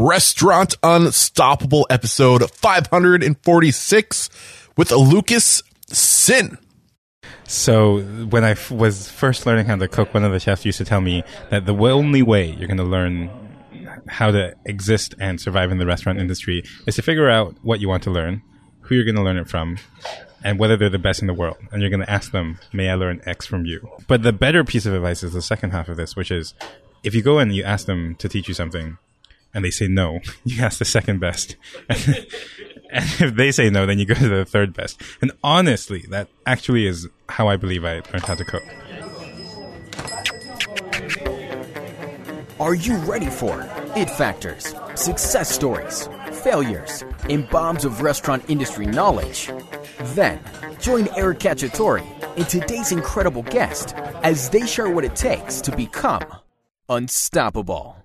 Restaurant Unstoppable episode 546 with Lucas Sin. So when I f- was first learning how to cook, one of the chefs used to tell me that the only way you're going to learn how to exist and survive in the restaurant industry is to figure out what you want to learn, who you're going to learn it from, and whether they're the best in the world. And you're going to ask them, may I learn X from you? But the better piece of advice is the second half of this, which is if you go and you ask them to teach you something and they say no, you ask the second best. and if they say no, then you go to the third best. And honestly, that actually is how I believe I learned how to cook. Are you ready for it factors, success stories, failures, and bombs of restaurant industry knowledge? Then, join Eric Cacciatore and today's incredible guest as they share what it takes to become unstoppable.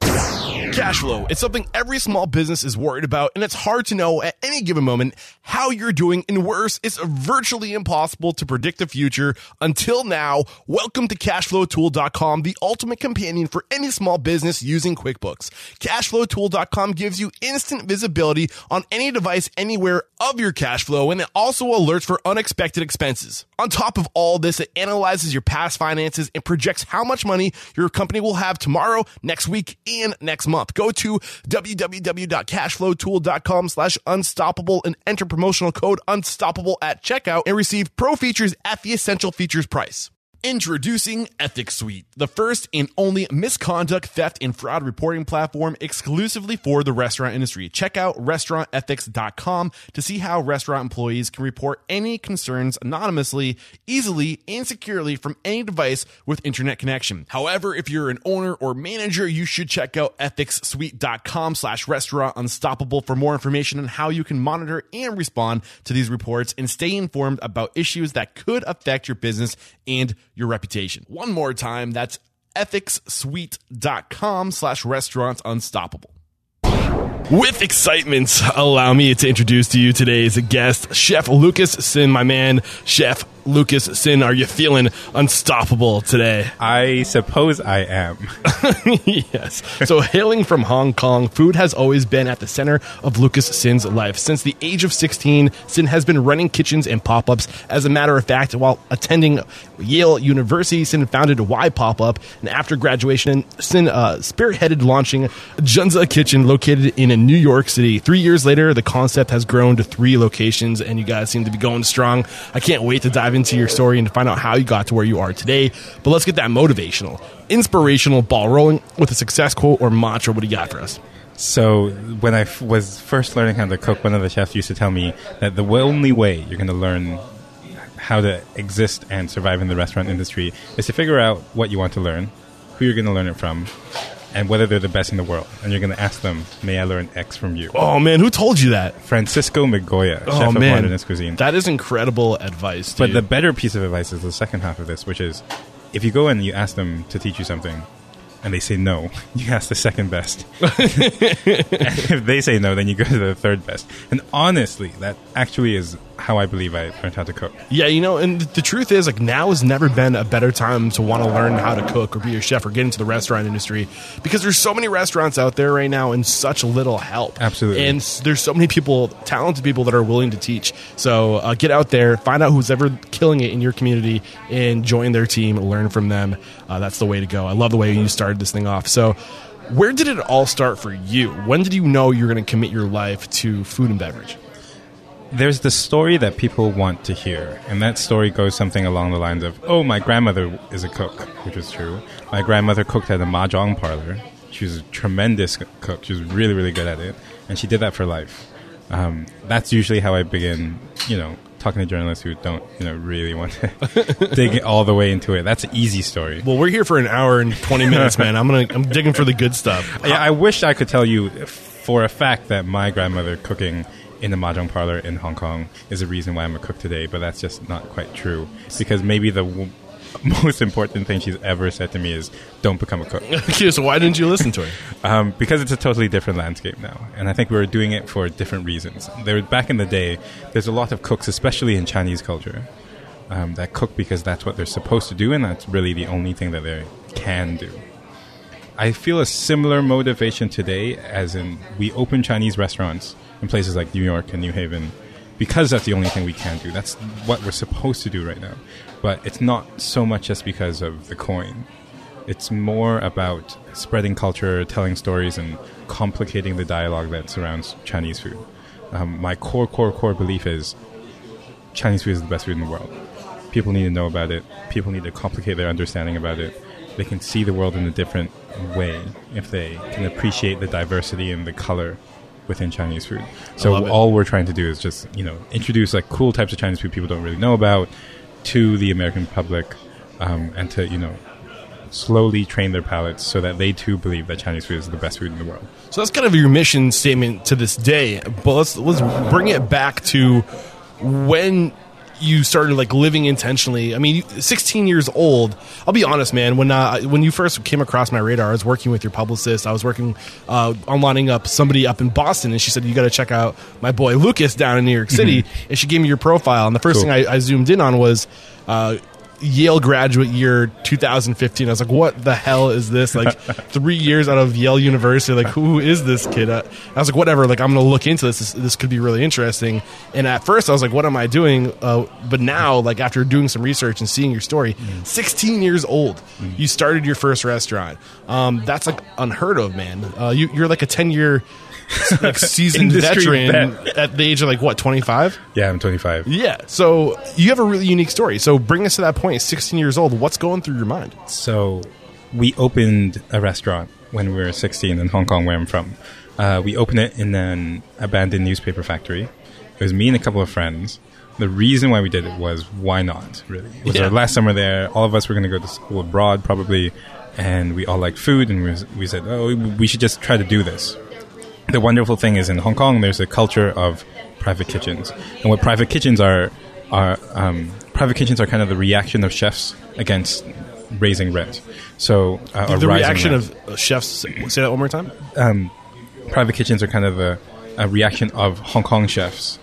Cash flow. It's something every small business is worried about, and it's hard to know at any given moment how you're doing. And worse, it's virtually impossible to predict the future until now. Welcome to cashflowtool.com, the ultimate companion for any small business using QuickBooks. Cashflowtool.com gives you instant visibility on any device anywhere of your cash flow, and it also alerts for unexpected expenses. On top of all this, it analyzes your past finances and projects how much money your company will have tomorrow, next week, and next month. Go to www.cashflowtool.com slash unstoppable and enter promotional code unstoppable at checkout and receive pro features at the essential features price. Introducing Ethics Suite, the first and only misconduct, theft, and fraud reporting platform exclusively for the restaurant industry. Check out restaurantethics.com to see how restaurant employees can report any concerns anonymously, easily, and securely from any device with internet connection. However, if you're an owner or manager, you should check out ethicssuite.com slash restaurant unstoppable for more information on how you can monitor and respond to these reports and stay informed about issues that could affect your business and your reputation. One more time, that's ethicssuite.com slash restaurants unstoppable. With excitement, allow me to introduce to you today's guest, Chef Lucas Sin, my man, Chef Lucas Sin. Are you feeling unstoppable today? I suppose I am. yes. So, hailing from Hong Kong, food has always been at the center of Lucas Sin's life. Since the age of 16, Sin has been running kitchens and pop ups. As a matter of fact, while attending Yale University, Sin founded Y Pop Up, and after graduation, Sin uh, spearheaded launching Junzi Kitchen located in New York City. Three years later, the concept has grown to three locations, and you guys seem to be going strong. I can't wait to dive into your story and to find out how you got to where you are today. But let's get that motivational, inspirational ball rolling with a success quote or mantra. What do you got for us? So when I f- was first learning how to cook, one of the chefs used to tell me that the only way you're going to learn how to exist and survive in the restaurant industry is to figure out what you want to learn, who you're going to learn it from, and whether they're the best in the world. And you're going to ask them, may I learn X from you? Oh, man, who told you that? Francisco Migoya, Oh, chef of modernist cuisine. That is incredible advice. But the better piece of advice is the second half of this, which is if you go and you ask them to teach you something and they say no, you ask the second best. and if they say no, then you go to the third best. And honestly, that actually is how I believe I learned how to cook. Yeah, you know, and the truth is, like, now has never been a better time to want to learn how to cook or be a chef or get into the restaurant industry because there's so many restaurants out there right now and such little help. Absolutely. And there's so many people, talented people that are willing to teach. So uh, get out there, find out who's ever killing it in your community, and join their team, learn from them. Uh, that's the way to go. I love the way you started this thing off. So, where did it all start for you? When did you know you were going to commit your life to food and beverage? There's the story that people want to hear, and that story goes something along the lines of, "Oh, my grandmother is a cook," which is true. My grandmother cooked at a mahjong parlor. She was a tremendous cook. She was really, really good at it, and she did that for life. Um, that's usually how I begin, you know, talking to journalists who don't, you know, really want to dig all the way into it. That's an easy story. Well, we're here for an hour and 20 minutes, man. I'm to I'm digging for the good stuff. Yeah, I wish I could tell you for a fact that my grandmother cooking in the mahjong parlor in Hong Kong is the reason why I'm a cook today, but that's just not quite true. Because maybe the most important thing she's ever said to me is, "Don't become a cook," Okay, so why didn't you listen to her? um, because it's a totally different landscape now, and I think we were doing it for different reasons. There, back in the day, there's a lot of cooks, especially in Chinese culture, um, that cook because that's what they're supposed to do, and that's really the only thing that they can do. I feel a similar motivation today, as in we open Chinese restaurants in places like New York and New Haven because that's the only thing we can do. That's what we're supposed to do right now. But it's not so much just because of the coin. It's more about spreading culture, telling stories, and complicating the dialogue that surrounds Chinese food. Um, my core, core, core belief is Chinese food is the best food in the world. People need to know about it. People need to complicate their understanding about it. They can see the world in a different way if they can appreciate the diversity and the color within Chinese food. So all we're trying to do is just you know introduce like cool types of Chinese food people don't really know about to the American public, um, and to you know slowly train their palates so that they too believe that Chinese food is the best food in the world. So that's kind of your mission statement to this day. But let's let's bring it back to when you started like living intentionally. I mean, 16 years old. I'll be honest, man. When uh, when you first came across my radar, I was working with your publicist. I was working uh, on lining up somebody up in Boston, and she said you got to check out my boy Lucas down in New York City. Mm-hmm. And she gave me your profile, and the first cool. thing I, I, zoomed in on was. Uh, Yale graduate year 2015. I was like, what the hell is this? Like three years out of Yale University. Like, who is this kid? I, I was like, whatever. Like, I'm going to look into this. this. this. could be really interesting. And at first, I was like, what am I doing? Uh, but now, like, after doing some research and seeing your story, mm. 16 years old, you started your first restaurant. Um, that's like unheard of, man. Uh, you, you're like a 10 year like seasoned veteran at the age of like what 25 yeah i'm 25 yeah so you have a really unique story. So bring us to that point 16 years old what's going through your mind? So we opened a restaurant when we were 16 in hong kong where i'm from. Uh, we opened it in an abandoned newspaper factory. It was me and a couple of friends. The reason why we did it was why not really? It was yeah. our last summer there. All of us were going to go to school abroad probably and we all liked food and we, we said oh we should just try to do this the wonderful thing is in Hong Kong, there's a culture of private kitchens, and what private kitchens are are um, private kitchens are kind of the reaction of chefs against raising rent. So uh, the, reaction rent. of chefs. Say that one more time. Um, private kitchens are kind of a, a, reaction of Hong Kong chefs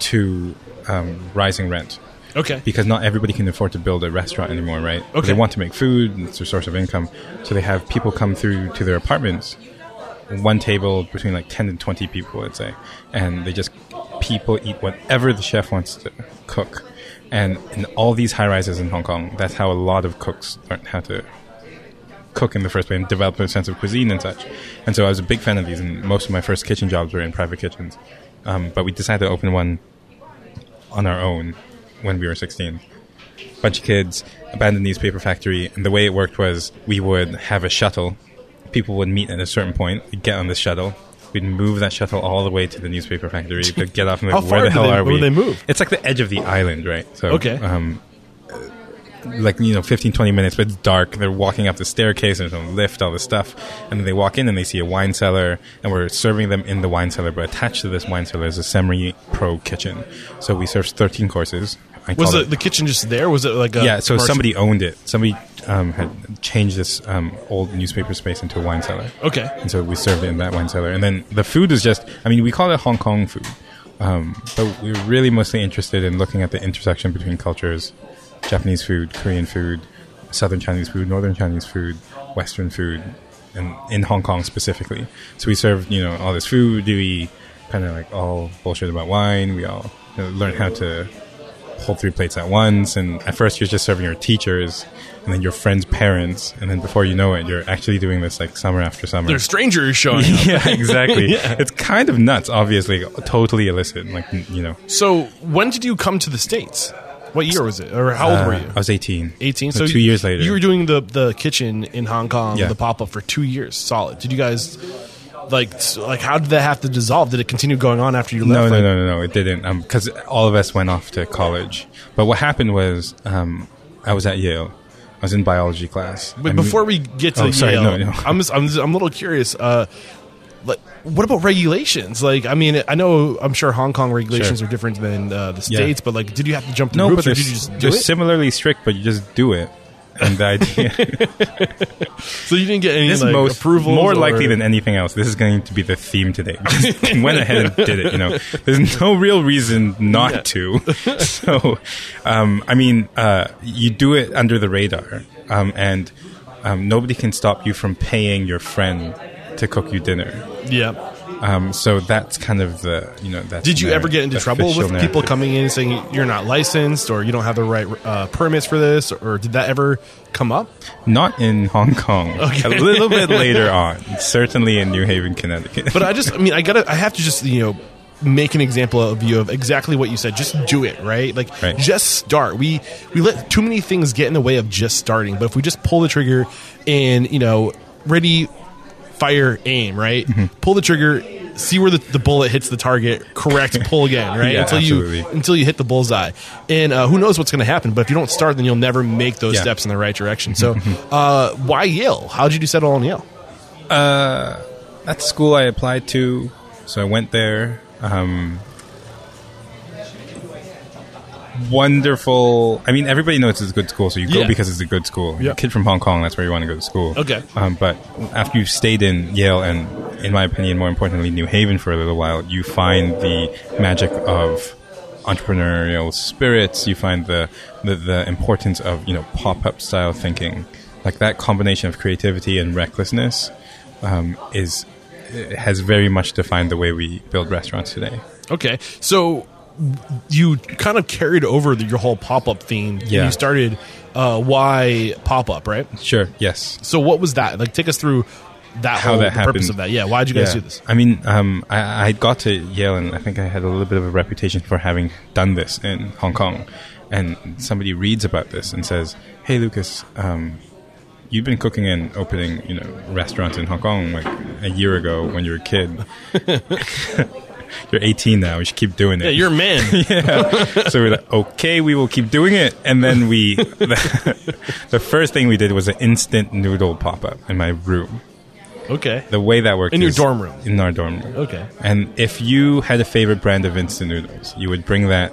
to um, rising rent. Okay. Because not everybody can afford to build a restaurant anymore, right? Okay. They want to make food; it's their source of income. So they have people come through to their apartments one table between like 10 and 20 people, I'd say. And they just, people eat whatever the chef wants to cook. And in all these high rises in Hong Kong, that's how a lot of cooks learn how to cook in the first place and develop a sense of cuisine and such. And so I was a big fan of these, and most of my first kitchen jobs were in private kitchens. Um, but we decided to open one on our own when we were 16. Bunch of kids, abandoned newspaper factory, and the way it worked was we would have a shuttle people would meet at a certain point, get on the shuttle, we'd move that shuttle all the way to the newspaper factory, we'd get off and like, where the hell they, are we? they move? It's like the edge of the island, right? So, okay. Um, like you know 15 20 minutes but it's dark they're walking up the staircase there's no lift all this stuff and then they walk in and they see a wine cellar and we're serving them in the wine cellar but attached to this wine cellar is a semi pro kitchen so we serve 13 courses was the, the kitchen just there? Was it like a yeah? So somebody owned it. Somebody um, had changed this um, old newspaper space into a wine cellar. Okay. And so we served it in that wine cellar. And then the food is just, I mean, we call it Hong Kong food, um, but we are really mostly interested in looking at the intersection between cultures: Japanese food, Korean food, Southern Chinese food, Northern Chinese food, Western food, and in Hong Kong specifically. So we serve, you know, all this food. Do we kind of like all bullshit about wine. We all you know, learn how to hold three plates at once. And at first, you're just serving your teachers and then your friends' parents. And then before you know it, you're actually doing this like summer after summer. There's strangers showing up. yeah, exactly. yeah. It's kind of nuts, obviously, totally illicit. Like, you know. So, when did you come to the States? What year was it, or how old uh, were you? I was eighteen. Eighteen. So, so two years later, you were doing the the kitchen in Hong Kong, yeah. the pop up for two years, solid. Did you guys like like how did that have to dissolve? Did it continue going on after you left? No, no, like, no, no, no. It didn't. Because um, all of us went off to college. But what happened was um, I was at Yale. I was in biology class. But before we get to oh, sorry, Yale, no, no. I'm, just, I'm, just, I'm a little curious. Uh, like, what about regulations? Like, I mean, I know, I'm sure Hong Kong regulations sure. are different than uh, the states, yeah. but like, did you have to jump through no, but or did you just do they're it? similarly strict, but you just do it and the idea. so you didn't get any this like, most, approval. More or? likely than anything else, this is going to be the theme today. Just went ahead and did it. You know, there's no real reason not yeah. to. So, um, I mean, uh, you do it under the radar, um, and um, nobody can stop you from paying your friend to cook you dinner. Yeah. Um, so that's kind of the you know. That's Did you ever get into trouble with official people coming in and saying you're not licensed or you don't have the right uh, permits for this, or did that ever come up? Not in Hong Kong. Okay. A little bit later on, certainly in New Haven, Connecticut. But I just, I mean, I gotta, I have to just, you know, make an example of you of exactly what you said. Just do it, right? Like, Right. just start. We we let too many things get in the way of just starting. But if we just pull the trigger and you know, ready, fire, aim, right? Mm-hmm. Pull the trigger. See where the, the bullet hits the target. Correct. Pull again. Right Yeah, until absolutely. you until you hit the bullseye. And uh, who knows what's going to happen? But if you don't start, then you'll never make those Yeah. steps in the right direction. So, uh, why Yale? How did you do settle on Yale? That's the school I applied to, so I went there. Um, wonderful. I mean, everybody knows it's a good school, so you go Yeah. because it's a good school. You're Yeah. a kid from Hong Kong, that's where you want to go to school. Okay. Um, but after you've stayed in Yale and, in my opinion, more importantly, New Haven for a little while, you find the magic of entrepreneurial spirits. You find the, the, the importance of, you know, pop-up style thinking. Like that combination of creativity and recklessness um, is has very much defined the way we build restaurants today. Okay, so you kind of carried over the, your whole pop up theme. Yeah. you started uh, Y Pop Up, right? Sure. Yes. So what was that? Like, take us through that How whole that the purpose of that. Yeah, why did you guys do this? I mean, um, I, I got to Yale, and I think I had a little bit of a reputation for having done this in Hong Kong. And somebody reads about this and says, "Hey, Lucas, um, you've been cooking and opening, you know, restaurants in Hong Kong like a year ago when you were a kid. you're 18 now. We should keep doing it." Yeah, you're a man. so we're like, okay, we will keep doing it. And then we, the, the first thing we did was an instant noodle pop up in my room. okay. The way that worked In your dorm room? In our dorm room. Okay. And if you had a favorite brand of instant noodles, you would bring that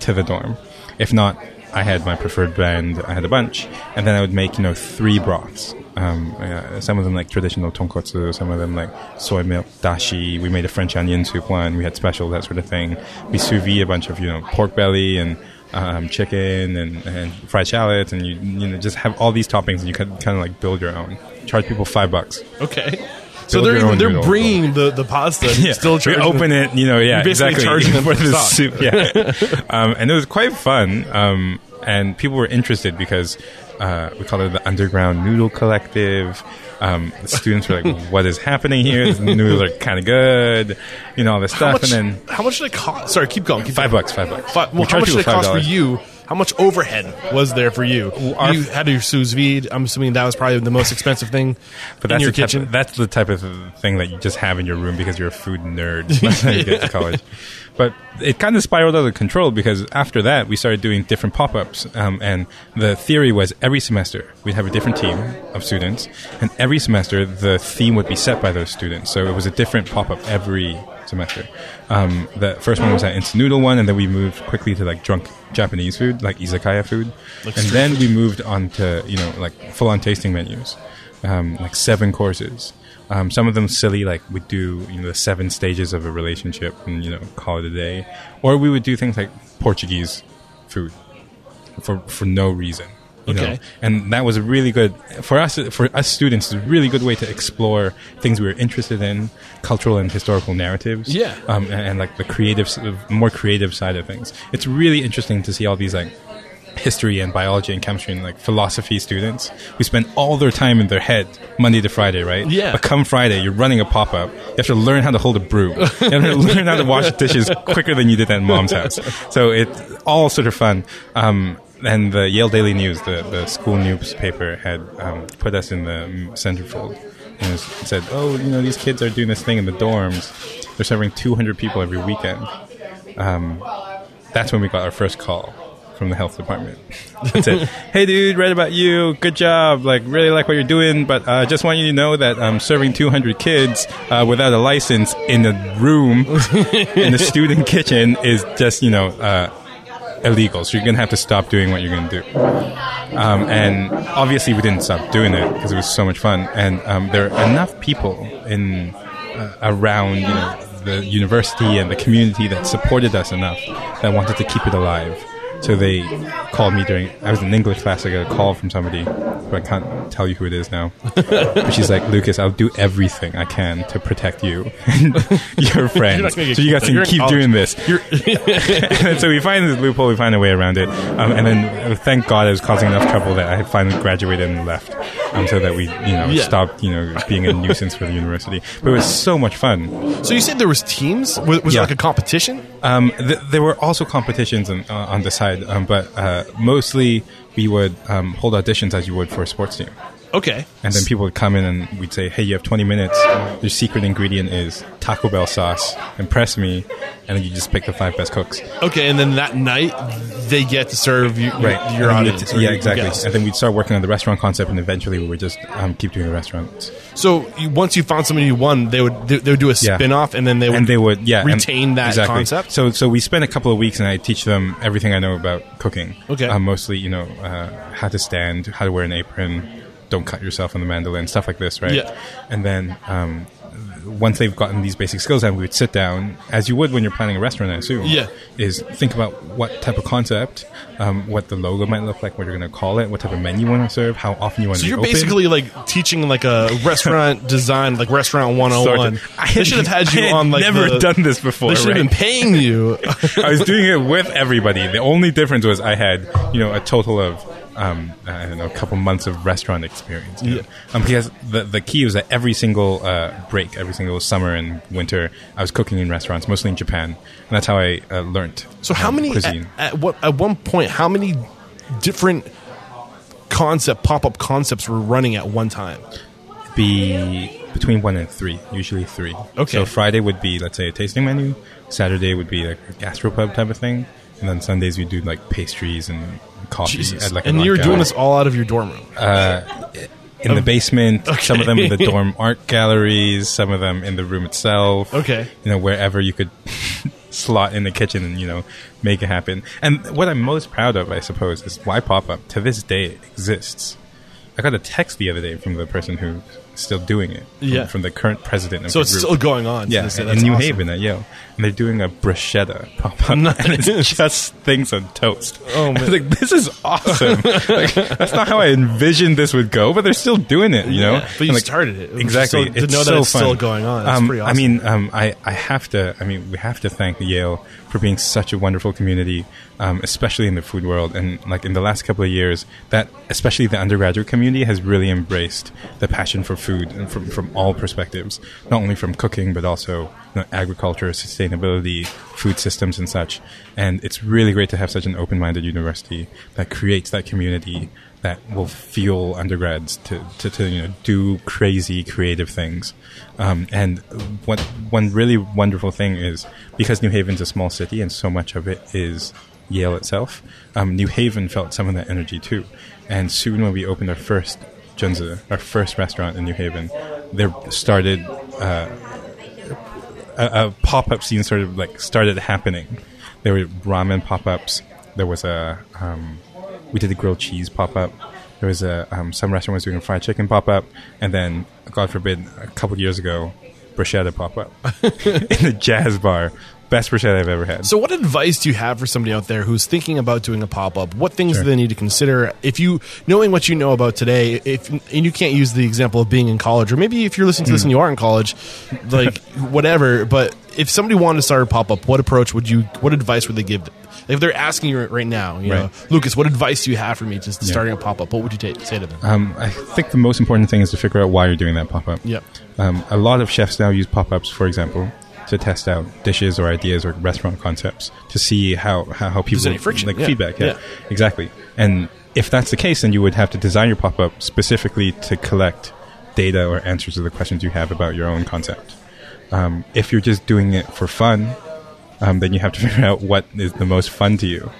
to the dorm. If not, I had my preferred brand. I had a bunch, and then I would make you know three broths. Um, uh, some of them like traditional tonkotsu, some of them like soy milk dashi. We made a French onion soup one. We had special that sort of thing. We sous vide a bunch of you know pork belly and um, chicken and, and fried shallots, and you you know just have all these toppings, and you can kind of like build your own. Charge people five bucks. Okay. So they're even, they're bringing the, the pasta. yeah, Still we open it, you know, yeah, exactly charging them for for the stock. soup, yeah. um, and it was quite fun, um, and people were interested because uh, we call it the Underground Noodle Collective. Um, the students were like, "What is happening here? The noodles are kind of good, you know, all this How stuff." much, and then how much did it cost? Sorry, keep going. Keep five going. bucks, five bucks. Fi- We how much did it cost for $5. you? How much overhead was there for you? our- you had your sous vide. I'm assuming that was probably the most expensive thing But in that's your the type kitchen. Of, that's the type of thing that you just have in your room because you're a food nerd by the time you get to college. But it kind of spiraled out of control because after that we started doing different pop-ups, um, and the theory was every semester we'd have a different team of students, and every semester the theme would be set by those students. So it was a different pop-up every semester. Um, the first one was that instant noodle one, and then we moved quickly to like drunk Japanese food, like izakaya food, and then we moved on to you know like full-on tasting menus, um, like seven courses. Um, some of them silly, like we do you know the seven stages of a relationship, and you know call it a day, or we would do things like Portuguese food for for no reason. You know? And that was a really good for us. For us students, it's a really good way to explore things we were interested in, cultural and historical narratives. Yeah. um, and, and like the creative, more creative side of things. It's really interesting to see all these like history and biology and chemistry and like philosophy students who spend all their time in their head Monday to Friday, right? Yeah. But come Friday, you're running a pop up. You have to learn how to hold a broom. You have to learn how to wash dishes quicker than you did at mom's house. So it's all sort of fun. Um, and the Yale Daily News, the, the school newspaper, had um, put us in the centerfold. And it said, oh, you know, these kids are doing this thing in the dorms. They're serving 200 people every weekend. Um, that's when we got our first call from the health department. It "Hey, dude, read about you. Good job. Like, really like what you're doing, but I uh, just want you to know that um, serving 200 kids uh, without a license in a room in the student kitchen is just, you know." Uh, illegal so you're gonna have to stop doing what you're gonna do um, and obviously we didn't stop doing it because it was so much fun and um, there are enough people in uh, around you know the university and the community that supported us enough that wanted to keep it alive so they called me during I was in English class I got a call from somebody but I can't tell you who it is now. but she's like, Lucas, I'll do everything I can to protect you and your friends. not gonna get so you guys kicked out. You're can keep doing this. And so we find this loophole, we find a way around it. Um, and then uh, thank God I was causing enough trouble that I finally graduated and left. Um, so that we, you know, Yeah. stopped, you know, being a nuisance for the university. But it was so much fun. so you said there was teams? Was, was Yeah. it like a competition? Um, th- there were also competitions on, uh, on the side, um, but uh, mostly we would um, hold auditions as you would for a sports team. Okay. And then people would come in and we'd say, hey, you have 20 minutes. Your secret ingredient is Taco Bell sauce. Impress me. And then you just pick the five best cooks. Okay, and then that night they get to serve you, Right. your audience. Yeah, exactly. And then we'd start working on the restaurant concept, and eventually we would just um, keep doing the restaurants. So you, once you found somebody who won, they would they, they would do a Yeah. spin off, and then they would and they would yeah retain that exactly. concept. So so we spent a couple of weeks and I teach them everything I know about cooking. Okay. um, mostly you know uh, how to stand, how to wear an apron, don't cut yourself on the mandolin, stuff like this, right? Yeah. And then um, once they've gotten these basic skills, then we would sit down as you would when you're planning a restaurant. I assume. Yeah. Is think about what type of concept, um, what the logo might look like, what you're going to call it, what type of menu you want to serve, how often you want So to. So you're open. basically like teaching like a restaurant design, like restaurant 101. Sort of. I They should have had you I on like never the- done this before. They should right? have been paying you. I was doing it with everybody. The only difference was I had, you know, a total of, um, I don't know, a couple months of restaurant experience. you know. Yeah. Um, because the the key was that every single uh, break, every single summer and winter, I was cooking in restaurants, mostly in Japan, and that's how I uh, learned. So how um, many cuisine? at, at what at one point? How many different concept pop up concepts were running at one time? be between one and three, usually three. Okay. So Friday would be, let's say, a tasting menu. Saturday would be like a gastropub type of thing, and then Sundays we do like pastries and coffee. Jesus, At like and you're doing this all out of your dorm room. Uh, in the basement. Some of them in the dorm art galleries. Some of them in the room itself. Okay. you know wherever you could slot in the kitchen and you know make it happen. And what I'm most proud of, I suppose, is Y Pop Up to this day exists. I got a text the other day from the person who's still doing it. From, Yeah. from the current president of So the it's group. still going on. Yeah, this in New awesome. Haven at Yale, and they're doing a bruschetta pop up, Nice. and it's just things on toast. Oh, man. like, this is awesome. like, that's not how I envisioned this would go, but they're still doing it. You know, Yeah, but you And, like, started it. It exactly. so- to it's know that it's fun. still going on, Um, pretty I mean, um, I I have to. I mean, we have to thank Yale for being such a wonderful community, um, especially in the food world. And like in the last couple of years, that especially the undergraduate community has really embraced the passion for food and from from all perspectives, not only from cooking but also agriculture, sustainability, food systems, and such. And it's really great to have such an open-minded university that creates that community that will fuel undergrads to, to, to you know do crazy creative things. Um, and what one really wonderful thing is because New Haven's a small city and so much of it is Yale itself. Um, New Haven felt some of that energy too. And soon when we opened our first Junzi, our first restaurant in New Haven, there started uh, a, a pop-up scene sort of like started happening. There were ramen pop-ups. There was a um, we did a grilled cheese pop-up. There was a um, some restaurant was doing a fried chicken pop-up, and then God forbid, a couple years ago, bruschetta pop-up in the jazz bar. Best bruschetta I've ever had. So, what advice do you have for somebody out there who's thinking about doing a pop up? What things Sure. do they need to consider? If you knowing what you know about today, if and you can't use the example of being in college, or maybe if you're listening to this and you are in college, like whatever. But if somebody wanted to start a pop up, what approach would you? What advice would they give? If they're asking you right now, you know, Lucas, what advice do you have for me just starting a pop up? What would you ta- say to them? Um, I think the most important thing is to figure out why you're doing that pop up. Yep. Um, a lot of chefs now use pop ups, for example, to test out dishes or ideas or restaurant concepts to see how, how, how people any friction, like yeah, feedback. Yeah, yeah. exactly. And if that's the case, then you would have to design your pop up specifically to collect data or answers to the questions you have about your own concept. Um, if you're just doing it for fun, um, then you have to figure out what is the most fun to you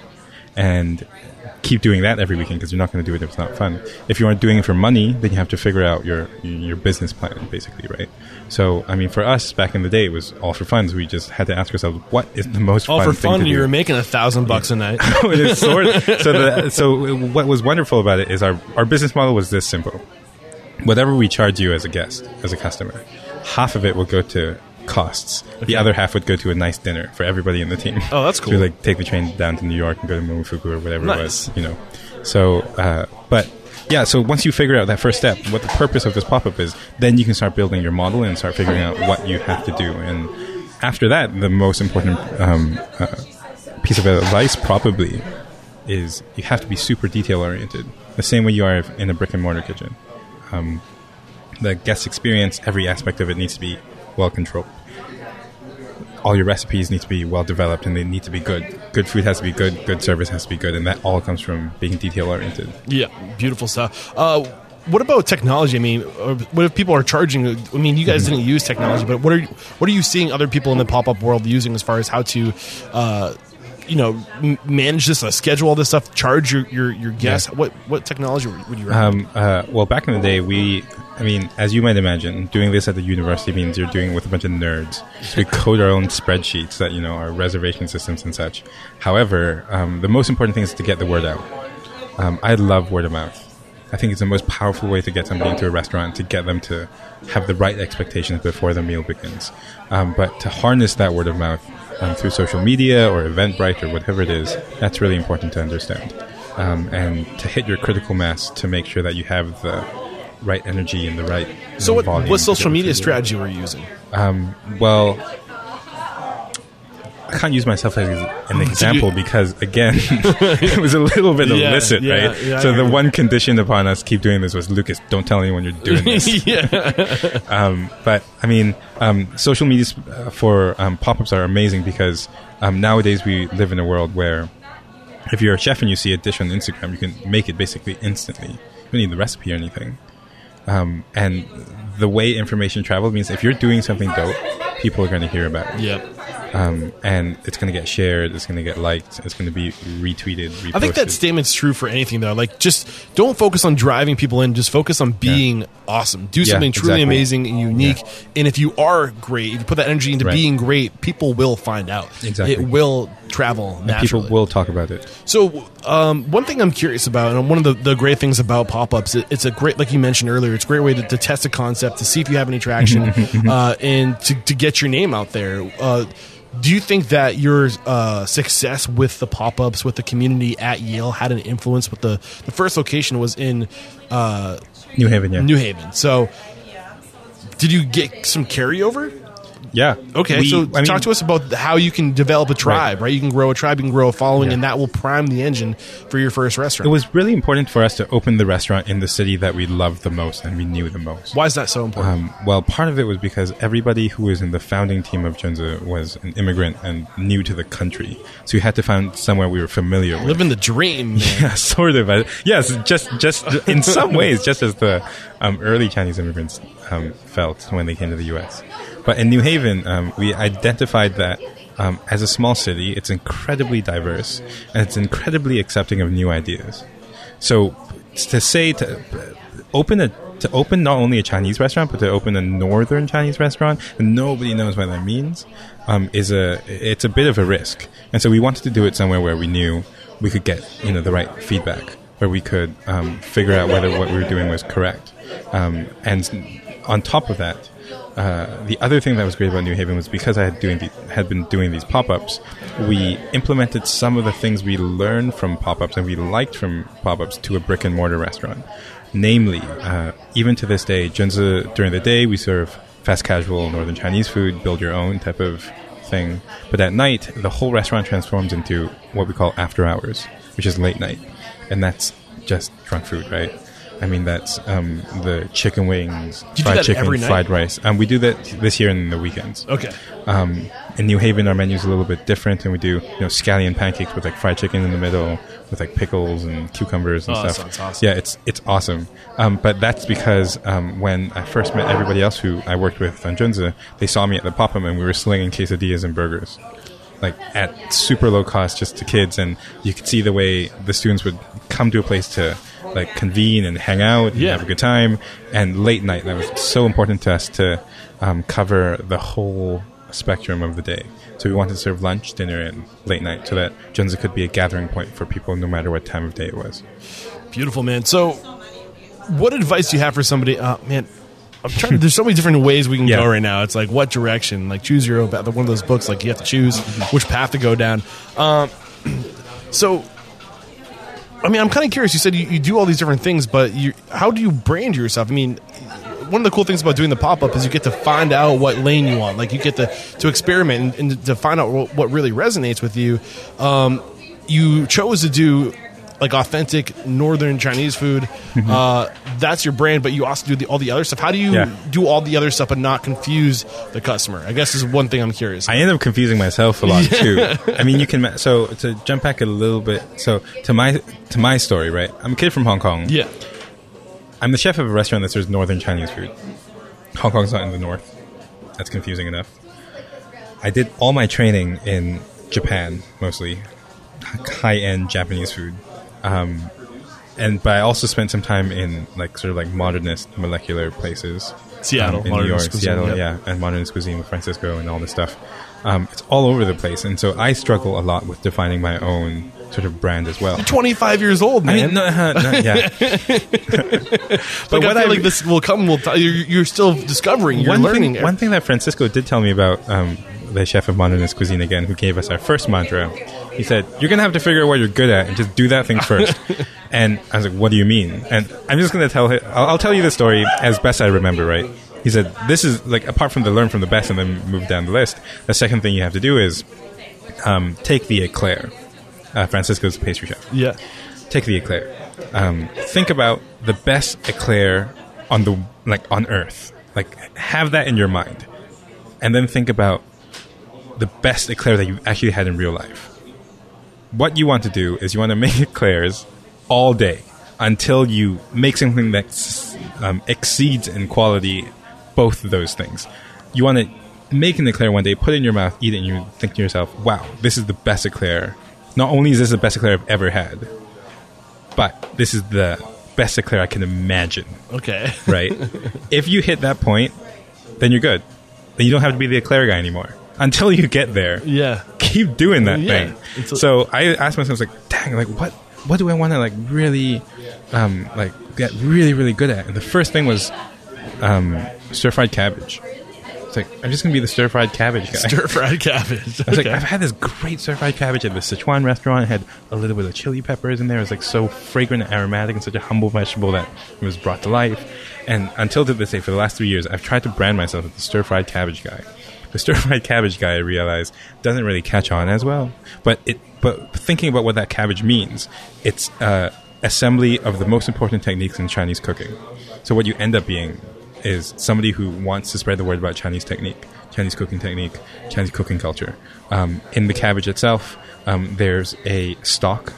and keep doing that every weekend because you're not going to do it if it's not fun. If you aren't doing it for money, then you have to figure out your your business plan, basically, right? So, I mean, for us back in the day, it was all for fun. So we just had to ask ourselves, what is the most All fun for thing fun, you do? were making a thousand bucks a night. Sort so the, so what was wonderful about it is our our business model was this simple. Whatever we charge you as a guest, as a customer, half of it will go to costs. The other half would go to a nice dinner for everybody in the team. Oh, that's cool. like take the train down to New York and go to Momofuku or whatever Nice. it was, you know. So, uh, but yeah, so once you figure out that first step, what the purpose of this pop up is, then you can start building your model and start figuring out what you have to do. And after that, the most important um, uh, piece of advice probably is you have to be super detail oriented, the same way you are in a brick and mortar kitchen. Um, the guest experience, every aspect of it needs to be well controlled. All your recipes need to be well developed and they need to be good. Good food has to be good, good service has to be good, and that all comes from being detail oriented. Yeah, beautiful stuff. Uh, what about technology? I mean, what if people are charging? I mean, you guys didn't use technology, but what are you, what are you seeing other people in the pop up world using as far as how to, uh, you know, m- manage this, uh, schedule all this stuff, charge your your, your guests? Yeah. What what technology would you recommend? Um, uh, well, back in the day, we, I mean, as you might imagine, doing this at the university means you're doing it with a bunch of nerds. So we code our own spreadsheets that, you know, our reservation systems and such. However, um, the most important thing is to get the word out. Um, I love word of mouth. I think it's the most powerful way to get somebody into a restaurant, to get them to have the right expectations before the meal begins. Um, but to harness that word of mouth um, through social media or Eventbrite or whatever it is, that's really important to understand. Um, and to hit your critical mass to make sure that you have the right energy and the right. so what what social media strategy were you using? Um, well, I can't use myself as an example because, again, it was a little bit Yeah, illicit, yeah, right? yeah, so the one condition upon us keep doing this was, Lucas, don't tell anyone you're doing this. yeah, um, but I mean, um, social media uh, for um, pop-ups are amazing because um, nowadays we live in a world where if you're a chef and you see a dish on Instagram, you can make it basically instantly. You don't need the recipe or anything. Um, and the way information travels means if you're doing something dope, people are going to hear about it. yeah. Um, and it's going to get shared, it's going to get liked, it's going to be retweeted, reposted. I think that statement's true for anything though. Like, just don't focus on driving people in. Just focus on being awesome. Do Yeah, something truly exactly. amazing and unique. And if you are great, if you put that energy into Right. being great, people will find out. Exactly. it will travel people will talk about it. So, um, one thing I'm curious about, and one of the, the great things about pop ups, it, it's a great, like you mentioned earlier, it's a great way to, to test a concept, to see if you have any traction, uh, and to, to get your name out there. Uh, do you think that your uh, success with the pop ups, with the community at Yale, had an influence? With the the first location was in uh, New Haven, yeah. New Haven, so did you get some carryover? Yeah. Okay, We- so I talk mean, to us about how you can develop a tribe, right? You can grow a tribe, you can grow a following, Yeah. and that will prime the engine for your first restaurant. It was really important for us to open the restaurant in the city that we loved the most and we knew the most. Why is that so important? Um, well, part of it was because everybody who was in the founding team of Junzi was an immigrant and new to the country. So we had to find somewhere we were familiar with. Living the dream, man. Yeah, sort of. Uh, yes, just just in some ways, just as the um, early Chinese immigrants um, felt when they came to the U.S. But in New Haven, um, we identified that um, as a small city, it's incredibly diverse and it's incredibly accepting of new ideas. So to say to open a to open not only a Chinese restaurant but to open a northern Chinese restaurant and nobody knows what that means um, is a it's a bit of a risk. And so we wanted to do it somewhere where we knew we could get you know the right feedback, where we could um, figure out whether what we were doing was correct. Um, and on top of that, uh, the other thing that was great about New Haven was because I had doing the, had been doing these pop ups, we implemented some of the things we learned from pop ups and we liked from pop ups to a brick and mortar restaurant. Namely, uh, even to this day, Junzi during the day we serve fast casual northern Chinese food, build your own type of thing. But at night, the whole restaurant transforms into what we call after hours, which is late night, and that's just drunk food, right? I mean, that's um, the chicken wings, do fried chicken, fried rice. Um, we do that this year in the weekends. Okay. Um, in New Haven, our menu's a little bit different, and we do you know scallion pancakes with like fried chicken in the middle, with like pickles and cucumbers and Oh, stuff. awesome. Yeah, it's it's awesome. Um, but that's because um, when I first met everybody else who I worked with on Junzi, they saw me at the pop up, and we were slinging quesadillas and burgers, like at super low cost, just to kids, and you could see the way the students would come to a place to like convene and hang out and Yeah. have a good time. And late night, that was so important to us to um, cover the whole spectrum of the day. So we wanted to serve lunch, dinner, and late night so that Junzi could be a gathering point for people no matter what time of day it was. Beautiful, man. So, what advice do you have for somebody? Uh, man, I'm trying to. There's so many different ways we can Yeah. go right now. It's like what direction? Like choose your own path. One of those books, like you have to choose which path to go down. Um, so, I mean, I'm kind of curious. You said you, you do all these different things, but you, how do you brand yourself? I mean, one of the cool things about doing the pop up is you get to find out what lane you want. Like you get to to experiment and, and to find out what, what really resonates with you. Um, you chose to do like authentic northern Chinese food. Uh, that's your brand, but you also do the, all the other stuff. How do you Yeah. do all the other stuff and not confuse the customer? I guess is one thing I'm curious. I end up confusing myself a lot too. I mean, you can so to jump back a little bit. So to my to my story, right? I'm a kid from Hong Kong. yeah, I'm the chef of a restaurant that serves northern Chinese food. Hong Kong's not in the north. That's confusing enough. I did all my training in Japan, mostly high end Japanese food. Um, and but I also spent some time in like sort of like modernist molecular places. Seattle, um, in New York, cuisine, Seattle, yep. yeah, and modernist cuisine with Francisco and all this stuff. Um, it's all over the place, and so I struggle a lot with defining my own sort of brand as well. 25 years old, I man. mean, no, uh, no, yeah. but what what I I- feel like this will come. Will t- you're, you're still discovering. You're one learning. Thing, one thing that Francisco did tell me about um, the chef of modernist cuisine again, who gave us our first mantra, he said, "You're gonna have to figure out what you're good at and just do that thing first. and I was like, "What do you mean?" And I'm just gonna tell him. I'll, I'll tell you the story as best I remember. Right? He said, "This is like apart from the learn from the best and then move down the list. The second thing you have to do is um, take the eclair." Uh, Francisco's pastry chef yeah. take the eclair. Um, think about the best eclair on the like on Earth. Like have that in your mind, and then think about the best eclair that you've actually had in real life. What you want to do is you want to make eclairs all day until you make something that um, exceeds in quality both of those things. You want to make an eclair one day, put it in your mouth, eat it, and you think to yourself, "Wow, this is the best eclair." Not only is this the best eclair I've ever had, but this is the best eclair I can imagine, Okay. right? if you hit that point, then you're good. Then you don't have to be the eclair guy anymore. Until you get there, yeah. keep doing that Yeah. thing. A- so I asked myself, I was like, dang, like what, what do I want to like really, um, like get really, really good at? And the first thing was, um, stir fried cabbage. It's like I'm just gonna be the stir fried cabbage guy. Stir fried cabbage. I was Okay. like, I've had this great stir fried cabbage at the Sichuan restaurant. It had a little bit of chili peppers in there. It was like so fragrant and aromatic and such a humble vegetable that it was brought to life. And until to this day, for the last three years, I've tried to brand myself as the stir fried cabbage guy. The stir fried cabbage guy, I realize, doesn't really catch on as well. But it, but thinking about what that cabbage means, it's uh, assembly of the most important techniques in Chinese cooking. So what you end up being is somebody who wants to spread the word about Chinese technique, Chinese cooking technique, Chinese cooking culture. Um, in the cabbage itself, um, there's a stock.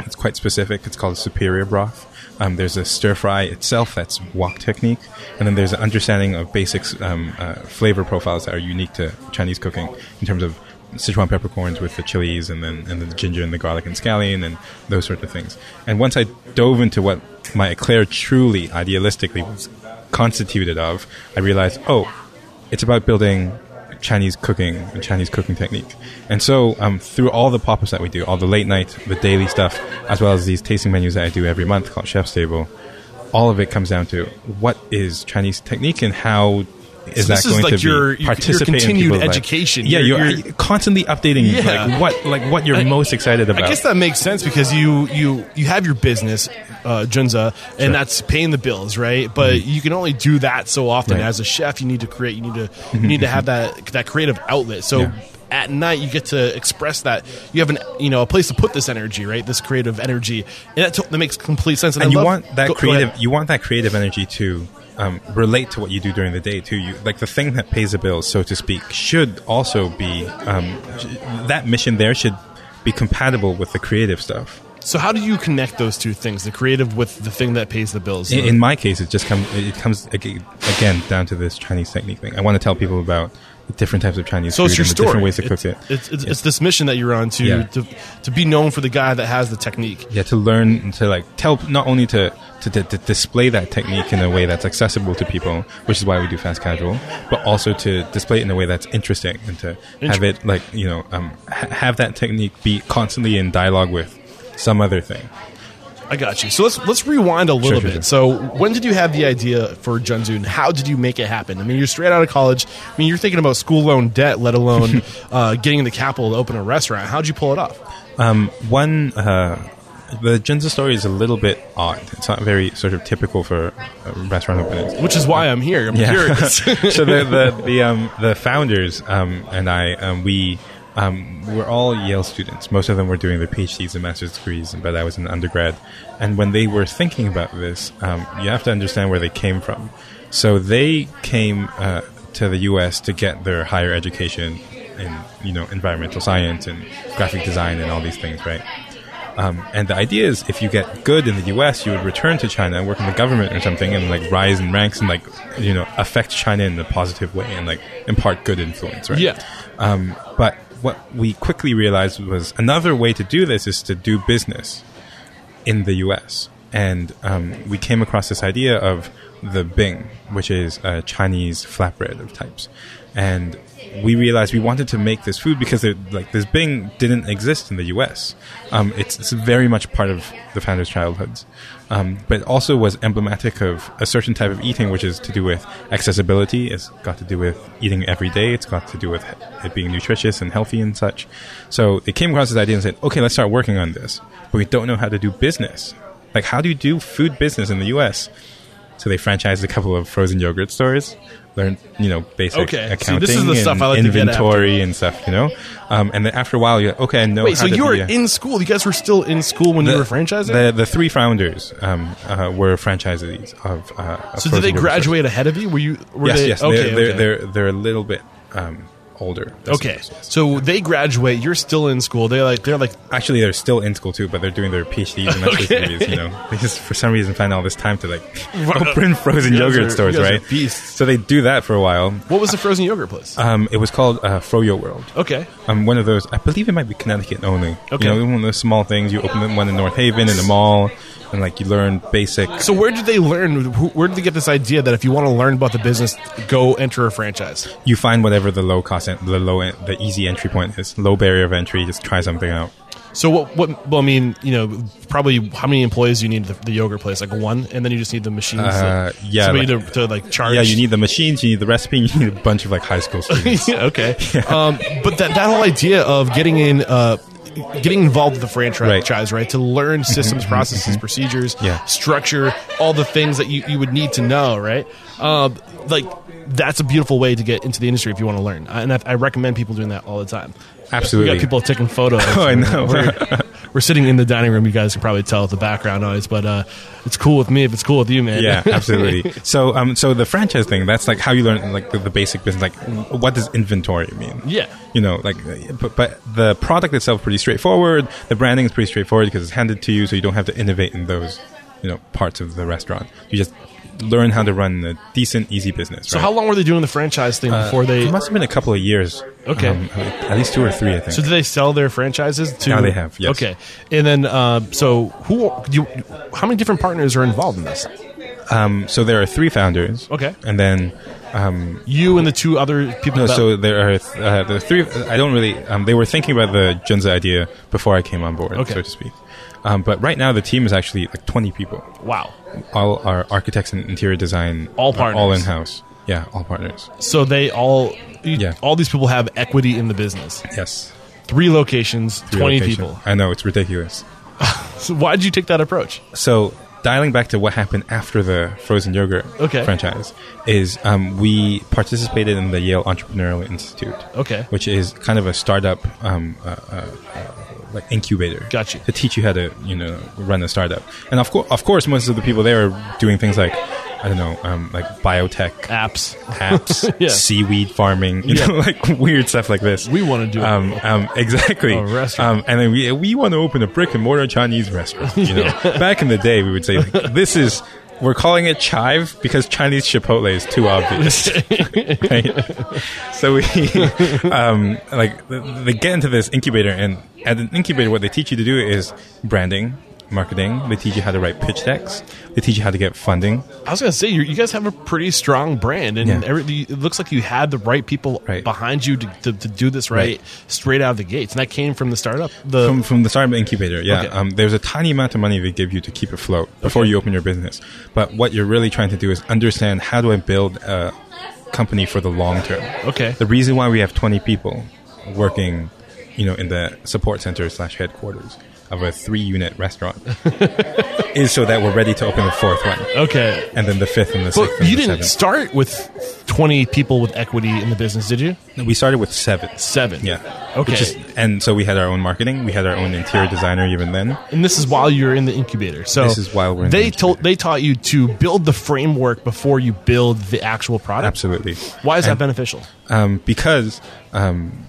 It's quite specific. It's called superior broth. Um, there's a stir fry itself that's wok technique, and then there's an understanding of basic um, uh, flavor profiles that are unique to Chinese cooking in terms of Sichuan peppercorns with the chilies and then and the ginger and the garlic and scallion and those sort of things. And once I dove into what my eclair truly, idealistically was constituted of, I realized, oh, it's about building Chinese cooking and Chinese cooking technique. And so, um, through all the pop ups that we do, all the late night, the daily stuff, as well as these tasting menus that I do every month called Chef's Table, all of it comes down to what is Chinese technique and how is So that this is going like to your- be your participate in continued life? education. Yeah, You're- you're, you're- constantly updating Yeah. like what like what you're I- most excited about. I guess that makes sense because you you you have your business, uh, Junzi, and that's paying the bills, right? But you can only do that so often. Mm-hmm. Right. As a chef, you need to create. You need to you need to have that that creative outlet. So. Yeah. At night, you get to express that you have an you know a place to put this energy, right? This creative energy, and that, that makes complete sense. and I you love- want that go- go creative ahead. you want that creative energy to um, relate to what you do during the day too. You like the thing that pays the bills so to speak should also be um, sh- that mission there should be compatible with the creative stuff. So, how do you connect those two things, the creative with the thing that pays the bills? in, in my case it just comes it comes again down to this chinese technique thing. I want to tell people about different types of chinese So food it's your and story. different ways to cook it It's, it's, it's this mission that you're on to, Yeah. to to be known for the guy that has the technique. yeah to learn and to like tell not only to, to, to, to display that technique in a way that's accessible to people which is why we do fast casual but also to display it in a way that's interesting and to have it like you know um, ha- have that technique be constantly in dialogue with some other thing I got you. So let's let's rewind a little Sure, sure, bit. sure. So when did you have the idea for Junzi, and how did you make it happen? I mean, you're straight out of college. I mean, you're thinking about school loan debt, let alone uh, getting the capital to open a restaurant. How'd you pull it off? um, one uh, the Junzi story is a little bit odd. It's not very sort of typical for uh, restaurant openings. Which is why I'm here. I'm curious. so the the the, um, the founders um, and I um, we um, we're all Yale students. Most of them were doing their PhDs and master's degrees, but I was an undergrad. And when they were thinking about this, um, you have to understand where they came from. So they came uh, to the U.S. to get their higher education in you know environmental science and graphic design and all these things, right? Um, and the idea is, if you get good in the U.S., you would return to China and work in the government or something, and like rise in ranks and like you know affect China in a positive way and like impart good influence, right? Yeah. Um, but what we quickly realized was another way to do this is to do business in the U.S. And um, we came across this idea of the Bing, which is a Chinese flatbread of types, and we realized we wanted to make this food because like this Bing didn't exist in the U.S. Um, it's, it's very much part of the founders' childhoods, um, but also was emblematic of a certain type of eating, which is to do with accessibility. It's got to do with eating every day. It's got to do with it being nutritious and healthy and such. So they came across this idea and said, "Okay, let's start working on this," but we don't know how to do business. Like, how do you do food business in the U.S.? So they franchised a couple of frozen yogurt stores, learned you know basic Okay. See, accounting, this is the and stuff I like inventory and stuff. You know, um, and then after a while, you're like, okay, I know. Wait, so you were a- in school? You guys were still in school when you were franchising? The the three founders um, uh, were franchisees of. Uh, of so did they graduate ahead of you? Were you? Were Stores. they, Yes, yes. Okay, they're, they're, they're they're a little bit um, older. Okay. So they graduate. You're still in school. They're like they're like Actually, they're still in school too, but they're doing their PhDs and master's Okay. degrees. You know, they just for some reason find all this time to like open frozen You guys yogurt are- stores, you guys are right? beasts. So they do that for a while. what was the frozen yogurt place? Um, it was called uh, Froyo World. okay. Um, one of those, I believe it might be Connecticut only. Okay. You know, one of those small things. You open one in North Haven in the mall, and like you learn basic. So where did they learn? Who, where did they get this idea that if you want to learn about the business, go enter a franchise? You find whatever the low cost, the low, the easy entry point is, low barrier of entry. Just try something out. So what? What? Well, I mean, you know, probably how many employees do you need the, the yogurt place? Like one, and then you just need the machines. Uh, to, yeah, somebody like- to, to like charge. Yeah, you need the machines, you need the recipe, you need a bunch of like high school students. yeah, okay. Um, but that that whole idea of getting in, uh, getting involved with the franchise, right. To learn mm-hmm. systems, mm-hmm. processes, mm-hmm. procedures, Yeah. structure, all the things that you, you would need to know, right? Um, like that's a beautiful way to get into the industry if you want to learn, and I, I recommend people doing that all the time. Absolutely. We got people taking photos. Oh, I know. We're, sitting in the dining room. You guys can probably tell with the background noise, but uh, it's cool with me if it's cool with you, man. yeah, absolutely. So, um, so the franchise thing, that's like how you learn like the, the basic business. Like, what does inventory mean? Yeah. You know, like, uh, but, but the product itself is pretty straightforward. The branding is pretty straightforward because it's handed to you, so you don't have to innovate in those, you know, parts of the restaurant. You just learn how to run a decent, easy business. So right? how long were they doing the franchise thing before they? It must have been a couple of years. Okay. Um, at least two or three, I think. So do they sell their franchises to? Now they have, yes. Okay, and then uh, so who? Do you, how many different partners are involved in this? um, so there are three founders. Okay. And then um, You and the two other people. No, so there are th- uh, the three. I don't really. Um, they were thinking about the Junzi idea before I came on board, Okay. so to speak. Um, but right now, the team is actually like 20 people. wow. All our architects and interior design. All are all in house. Yeah, all partners. So they all. you- Yeah. All these people have equity in the business. Yes. Three locations, twenty location. people. I know it's ridiculous. So why did you take that approach? So dialing back to what happened after the frozen yogurt Okay. franchise is um, we participated in the Yale Entrepreneurial Institute. Okay. Which is kind of a startup um, uh, uh, like incubator. Got you. To teach you how to you know run a startup, and of course, of course, most of the people there are doing things like I don't know, um, like biotech Apps. apps, Yeah. seaweed farming, you Yeah. know, like weird stuff like this. We wanna do it. um, um, exactly. A restaurant. Um, and then we we want to open a brick and mortar Chinese restaurant. You know, back in the day, we would say like, this is. We're calling it chive because Chinese Chipotle is too obvious. right? So we, um, like, they get into this incubator, and at an incubator, what they teach you to do is branding, marketing. They teach you how to write pitch decks. They teach you how to get funding. I was gonna say you, you guys have a pretty strong brand, and Yeah. every, it looks like you had the right people Right. behind you to, to, to do this right, Right. straight out of the gates, and that came from the startup. The from from the startup incubator. Yeah, Okay. um, there's a tiny amount of money they give you to keep afloat before Okay. you open your business. But what you're really trying to do is understand how do I build a company for the long term. Okay. The reason why we have 20 people working, you know, in the support center slash headquarters. Of a three unit restaurant is so that we're ready to open the fourth one. Okay. And then the fifth and the But sixth. and you the didn't seventh. start with 20 people with equity in the business, did you? We started with seven. Seven. Yeah. Okay. Is- and so we had our own marketing. We had our own interior designer even then. and this is while you're in the incubator. So This is while we're in the they incubator. told they taught you to build the framework before you build the actual product. Absolutely. Why is that beneficial? Um, because, um,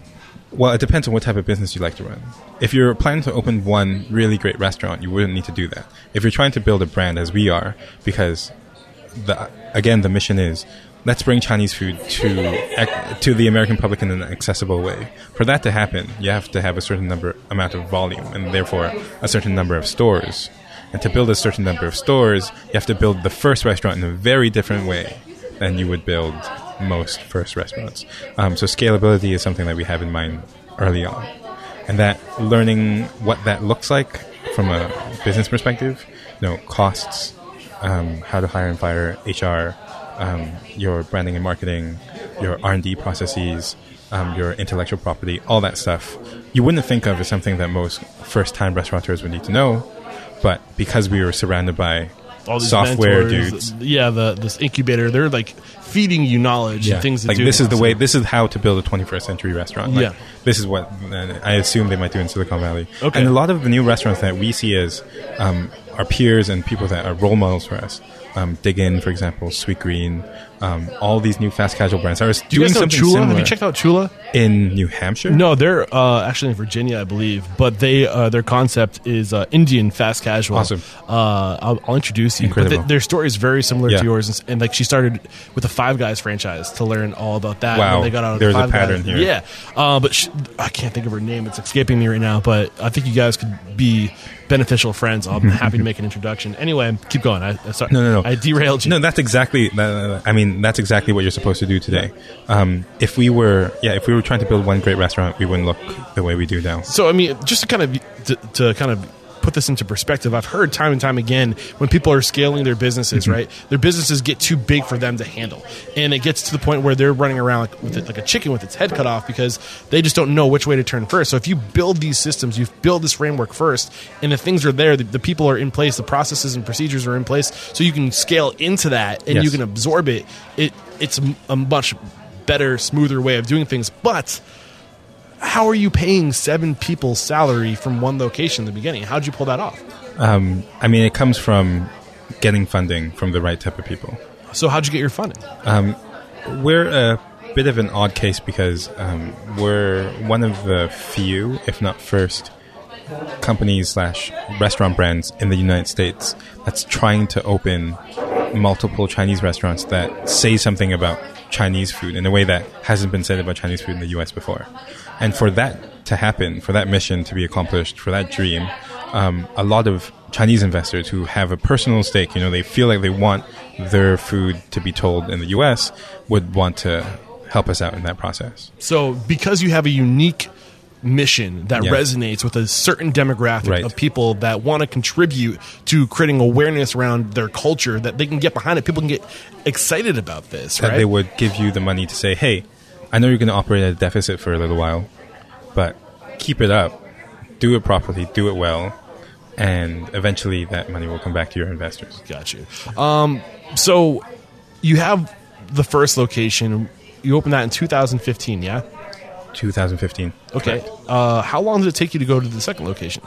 well, it depends on what type of business you like to run. If you're planning to open one really great restaurant, you wouldn't need to do that. If you're trying to build a brand, as we are, because the again the mission is let's bring Chinese food to to the American public in an accessible way. For that to happen, you have to have a certain number amount of volume, and therefore a certain number of stores. And to build a certain number of stores, you have to build the first restaurant in a very different way than you would build most first restaurants. Um, so scalability is something that we have in mind early on, and that learning what that looks like from a business perspective, you know, costs, um, how to hire and fire, HR, um, your branding and marketing, your R and D processes, um, your intellectual property, all that stuff. You wouldn't think of as something that most first-time restaurateurs would need to know, but because we were surrounded by All these software mentors, dudes, Yeah, the this incubator, they're like feeding you knowledge and things to like do. this is the way. This is how to build a 21st century restaurant. Like, Yeah. this is what I assume they might do in Silicon Valley. Okay. and a lot of the new restaurants that we see as um, our peers and people that are role models for us. Um, Dig Inn, for example, Sweetgreen, um, all these new fast casual brands are Do doing something Choolaah? similar Have you checked out Choolaah? in New Hampshire. No, they're uh, actually in Virginia, I believe. But they uh, their concept is uh, Indian fast casual. Awesome. Uh, I'll, I'll introduce you. But Incredible. th- their story is very similar Yeah. to yours, and, and like she started with the Five Guys franchise to learn all about that. Wow. And then they got out of There's a pattern Guys. here. Yeah, uh, but sh I can't think of her name. It's escaping me right now. But I think you guys could be beneficial friends. I'm happy to make an introduction. Anyway, keep going. I, I sorry. No, no, no. I derailed you. No, that's exactly. that- I mean, that's exactly what you're supposed to do today. Um, if we were, yeah, if we were trying to build one great restaurant, we wouldn't look the way we do now. So I mean, just to kind of to, to kind of put this into perspective, I've heard time and time again when people are scaling their businesses, Mm-hmm. right? Their businesses get too big for them to handle, and it gets to the point where they're running around like, with it, like a chicken with its head cut off because they just don't know which way to turn first. So if you build these systems, you build this framework first, and the things are there, the, the people are in place, the processes and procedures are in place, so you can scale into that and Yes. you can absorb it. It it's a- a much better, smoother way of doing things, but how are you paying seven people's salary from one location in the beginning? How'd you pull that off? Um, I mean, it comes from getting funding from the right type of people. So how'd you get your funding? We're a bit of an odd case because um, we're one of the few, if not first, companies slash restaurant brands in the United States that's trying to open multiple Chinese restaurants that say something about Chinese food in a way that hasn't been said about Chinese food in the U.S. before. And for that to happen, for that mission to be accomplished, for that dream, um, a lot of Chinese investors who have a personal stake, you know, they feel like they want their food to be told in the U.S. would want to help us out in that process. So because you have a unique mission that Yeah. resonates with a certain demographic Right. of people that want to contribute to creating awareness around their culture that they can get behind it people can get excited about this that right they would give you the money to say, hey, I know you're going to operate at a deficit for a little while, but keep it up, do it properly, do it well, and eventually that money will come back to your investors. got you um, so you have the first location you opened that in 2015 yeah 2015. okay uh, how long did it take you to go to the second location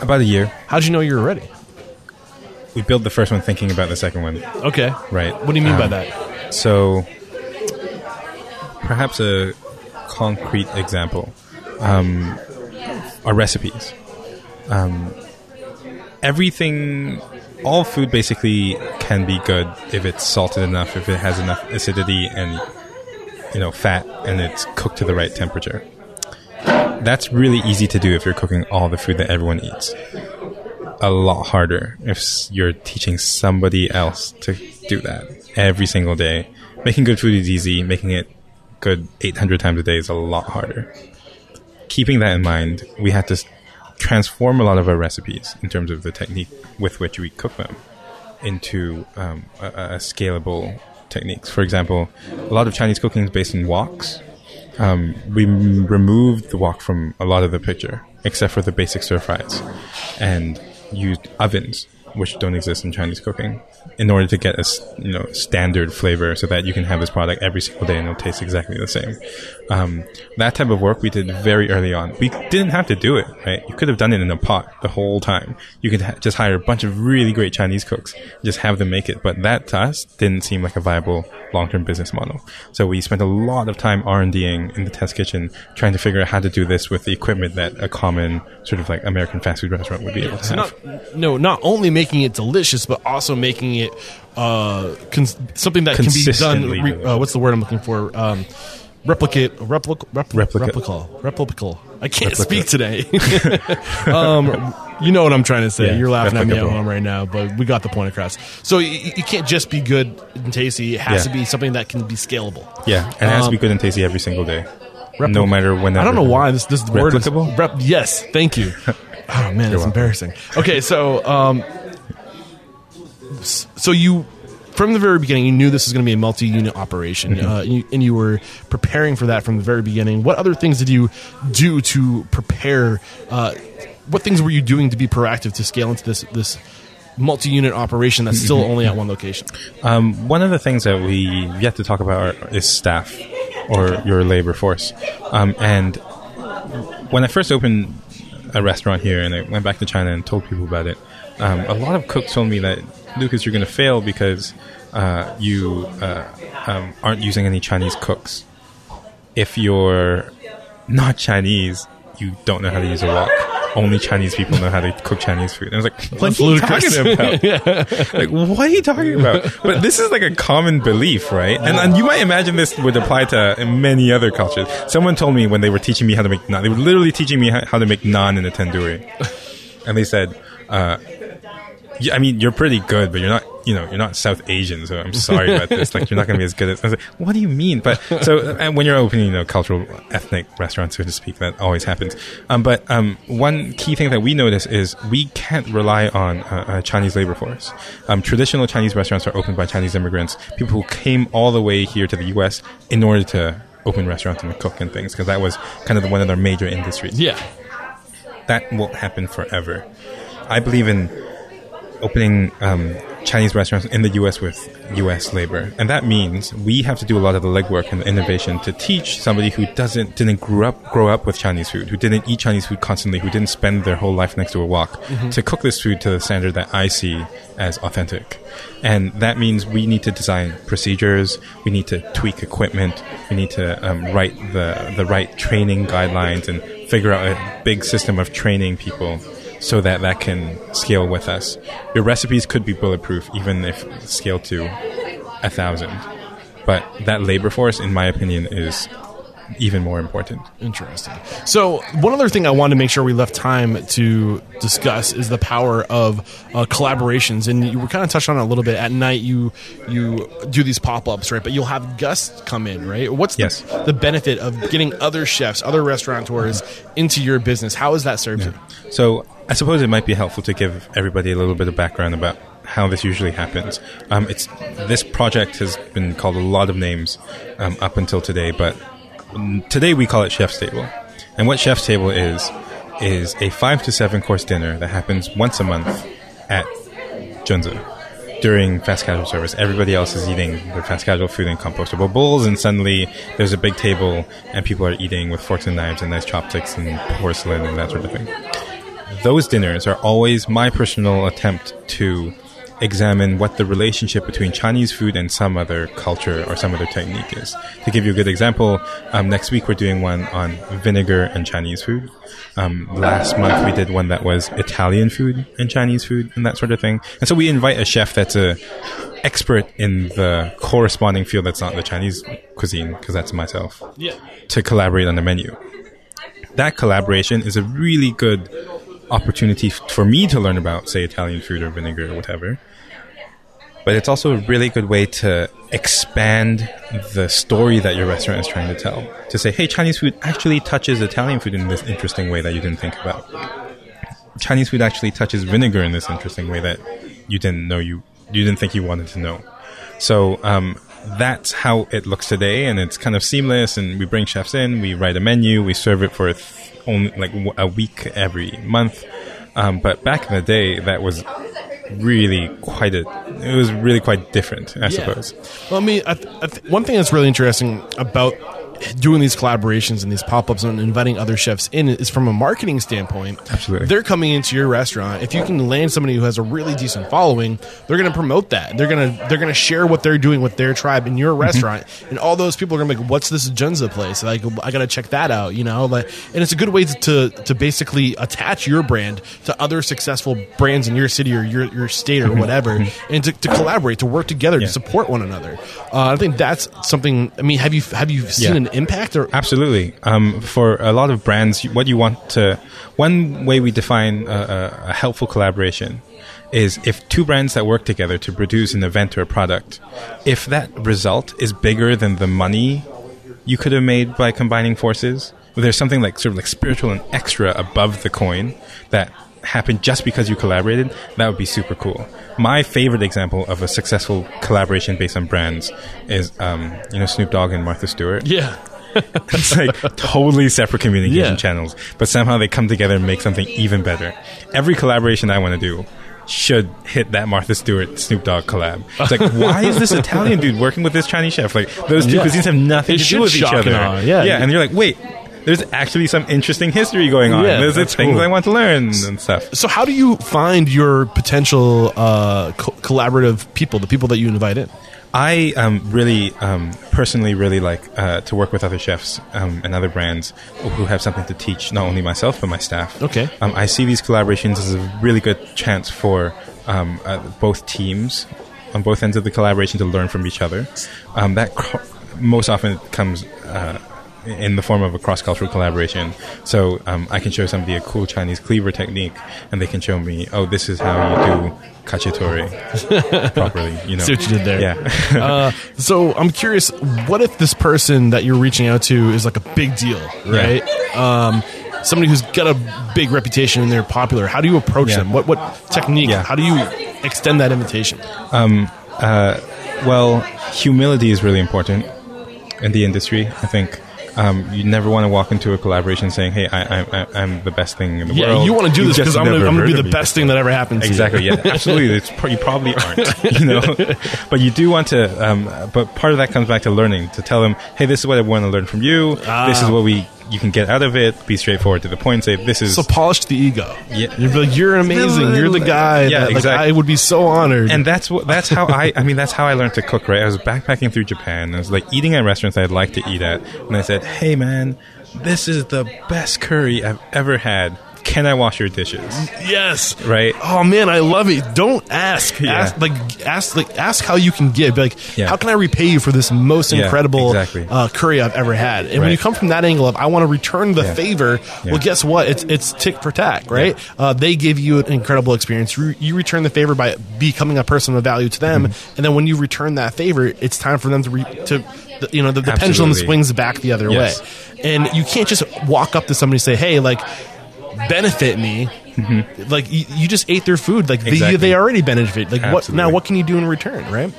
About a year. how'd you know you were ready We built the first one thinking about the second one. okay Right. what do you mean by Um, that So, perhaps a concrete example um, are recipes. Um, everything, all food basically can be good if it's salted enough, if it has enough acidity and you know fat, and it's cooked to the right temperature. That's really easy to do if you're cooking all the food that everyone eats. A lot harder if you're teaching somebody else to do that every single day. Making good food is easy. Making it good 800 times a day is a lot harder. Keeping that in mind, we had to transform a lot of our recipes in terms of the technique with which we cook them into um, a, a scalable techniques. For example, a lot of Chinese cooking is based in woks. um, we m- removed the wok from a lot of the picture, except for the basic stir fries, and used ovens, which don't exist in Chinese cooking, in order to get a you know standard flavor, so that you can have this product every single day and it'll taste exactly the same. Um, that type of work we did very early on. We didn't have to do it, right? You could have done it in a pot the whole time. You could ha- just hire a bunch of really great Chinese cooks, just have them make it. But that to us didn't seem like a viable long-term business model. So we spent a lot of time R&Ding in the test kitchen, trying to figure out how to do this with the equipment that a common sort of like American fast food restaurant would be able to So have. not no, not only making it delicious, but also making it uh, cons- something that can be done. Re- uh, what's the word I'm looking for? Um, replicate, replic, Replicate. replicable, replicable. I can't Replicate. speak today. um, you know what I'm trying to say. Yeah, You're laughing at me at home right now, but we got the point across. So you, you can't just be good and tasty. It has Yeah. to be something that can be scalable. Yeah, and it has to be Um, good and tasty every single day, no matter when. I don't know why this this word is Replicable? rep, yes. Thank you. Oh man, it's welcome. embarrassing. Okay, so um, so you from the very beginning you knew this was going to be a multi-unit operation, Mm-hmm. uh, and, you, and you were preparing for that from the very beginning. What other things did you do to prepare? Uh, what things were you doing to be proactive to scale into this this multi-unit operation that's still Mm-hmm. only at one location? Um, one of the things that we yet to talk about are, is staff or your labor force. Um, and when I first opened a restaurant here and I went back to China and told people about it, um, a lot of cooks told me that, Lucas, you're going to fail because uh, you uh, um, aren't using any Chinese cooks. If you're not Chinese, you don't know how to use a wok. Only Chinese people know how to cook Chinese food. And I was like, what That's are you ludicrous. talking about? like, what are you talking about? But this is like a common belief, right? And, and you might imagine this would apply to many other cultures. Someone told me when they were teaching me how to make naan, they were literally teaching me how, how to make naan in a tandoori. And they said, uh, I mean, you're pretty good, but you're not, you know, you're not South Asian, so I'm sorry about this. Like, you're not going to be as good as. I was like, what do you mean? But so, and when you're opening, you know, cultural, ethnic restaurants, so to speak, that always happens. Um, but um, one key thing that we notice is we can't rely on uh, a Chinese labor force. Um, traditional Chinese restaurants are opened by Chinese immigrants, people who came all the way here to the U.S. in order to open restaurants and cook and things, because that was kind of one of their major industries Yeah, that won't happen forever. I believe in opening um, Chinese restaurants in the U.S. with U.S. labor, and that means we have to do a lot of the legwork and the innovation to teach somebody who doesn't didn't grow up grow up with Chinese food, who didn't eat Chinese food constantly, who didn't spend their whole life next to a wok, to cook this food to the standard that I see as authentic. And that means we need to design procedures, we need to tweak equipment, we need to um, write the the right training guidelines and figure out a big system of training people so that that can scale with us. Your recipes could be bulletproof even if scaled to a thousand. But that labor force, in my opinion, is even more important. Interesting. So, one other thing I wanted to make sure we left time to discuss is the power of uh, collaborations, and you were kind of touched on it a little bit. At night, you you do these pop ups, right? But you'll have guests come in, right? What's the, Yes. the benefit of getting other chefs, other restaurateurs into your business? How has that served you? So I suppose it might be helpful to give everybody a little bit of background about how this usually happens. Um, it's this project has been called a lot of names um, up until today, but today we call it Chef's Table. And what Chef's Table is is a five to seven course dinner that happens once a month at Junzi during fast casual service. Everybody else is eating their fast casual food in compostable bowls, and suddenly there's a big table and people are eating with forks and knives and nice chopsticks and porcelain and that sort of thing those dinners are always my personal attempt to examine what the relationship between Chinese food and some other culture or some other technique is. To give you a good example, um, next week we're doing one on vinegar and Chinese food. Um, last month we did one that was Italian food and Chinese food and that sort of thing. And so we invite a chef that's a expert in the corresponding field that's not the Chinese cuisine, because that's myself Yeah. to collaborate on the menu. That collaboration is a really good opportunity f- for me to learn about, say, Italian food or vinegar or whatever. But it's also a really good way to expand the story that your restaurant is trying to tell. To say, hey, Chinese food actually touches Italian food in this interesting way that you didn't think about. Chinese food actually touches vinegar in this interesting way that you didn't know you you didn't think you wanted to know. So um, that's how it looks today, and it's kind of seamless. And we bring chefs in, we write a menu, we serve it for th- only like a week every month. Um, but back in the day, that was really quite a. It was really quite different, I suppose. Well, I mean, I th- I th- one thing that's really interesting about doing these collaborations and these pop-ups and inviting other chefs in is from a marketing standpoint. Absolutely. They're coming into your restaurant. If you can land somebody who has a really decent following, they're going to promote that. They're going to they're going to share what they're doing with their tribe in your mm-hmm. restaurant. And all those people are going to be like, "What's this Junzi place? Like I got to check that out." You know, like and it's a good way to, to basically attach your brand to other successful brands in your city or your your state or mm-hmm. whatever mm-hmm. and to, to collaborate, to work together, Yeah. to support one another. Uh, I think that's something I mean, have you have you seen Yeah. an impact or Absolutely. Um, for a lot of brands, what you want to, one way we define a, a, a helpful collaboration is if two brands that work together to produce an event or a product, if that result is bigger than the money you could have made by combining forces, there's something like sort of like spiritual and extra above the coin that happened just because you collaborated, that would be super cool. My favorite example of a successful collaboration based on brands is, um, you know, Snoop Dogg and Martha Stewart yeah. it's like totally separate communication Yeah. channels, but somehow they come together and make something even better. Every collaboration I want to do should hit that Martha Stewart Snoop Dogg collab. It's like, why is this Italian dude working with this Chinese chef? Like, those two Yeah. cuisines have nothing It to do with each other. yeah. yeah, and you're like, wait. There's actually some interesting history going on. Yeah, There's that's things cool. I want to learn and stuff. So how do you find your potential uh, co- collaborative people, the people that you invite in? I um, really, um, personally, really like uh, to work with other chefs um, and other brands who have something to teach, not only myself but my staff. Okay. Um, I see these collaborations as a really good chance for um, uh, both teams on both ends of the collaboration to learn from each other. Um, that most often comes. Uh, in the form of a cross-cultural collaboration, so um, I can show somebody a cool Chinese cleaver technique, and they can show me, oh, this is how you do cacciatore properly. You know, See what you did there. Yeah. uh, so I'm curious, what if this person that you're reaching out to is like a big deal, right? Um, somebody who's got a big reputation and they're popular. How do you approach Yeah. them? What what technique? Yeah. How do you extend that invitation? Well, humility is really important in the industry. I think um, you never want to walk into a collaboration saying, "Hey, I, I'm the best thing in the Yeah, world." you want to do this because I'm going to be the best thing that ever happened. to you. Exactly. Yeah. Absolutely. Pro- you probably aren't. You know, but you do want to. Um, but part of that comes back to learning. To tell them, "Hey, this is what I want to learn from you. This is Ah. what we you can get out of it. Be straightforward to the point. Say this is." So polished the ego. Yeah. You're like you're amazing. You're the guy. Yeah, that, like, exactly. I would be so honored. and that's what that's how I I mean that's how I learned to cook right I was backpacking through Japan And I was like eating at restaurants I'd like to eat at and I said hey man this is the best curry I've ever had can I wash your dishes yes. right Oh man, I love it. Don't ask. Yeah. Ask like ask like ask how you can give. Be like, Yeah. how can I repay you for this most Yeah, incredible exactly. uh, curry I've ever had? And when you come from that angle of I want to return the favor, well, guess what? It's it's tick for tack, right? Uh, they give you an incredible experience. You, you return the favor by becoming a person of value to them, Mm-hmm. and then when you return that favor, it's time for them to re- to you know the, the pendulum swings back the other Yes. way, and you can't just walk up to somebody and say, hey, like benefit me. Like you, you just ate their food. Like they, Exactly. they already benefit. Like what Absolutely. now? What can you do in return? Right?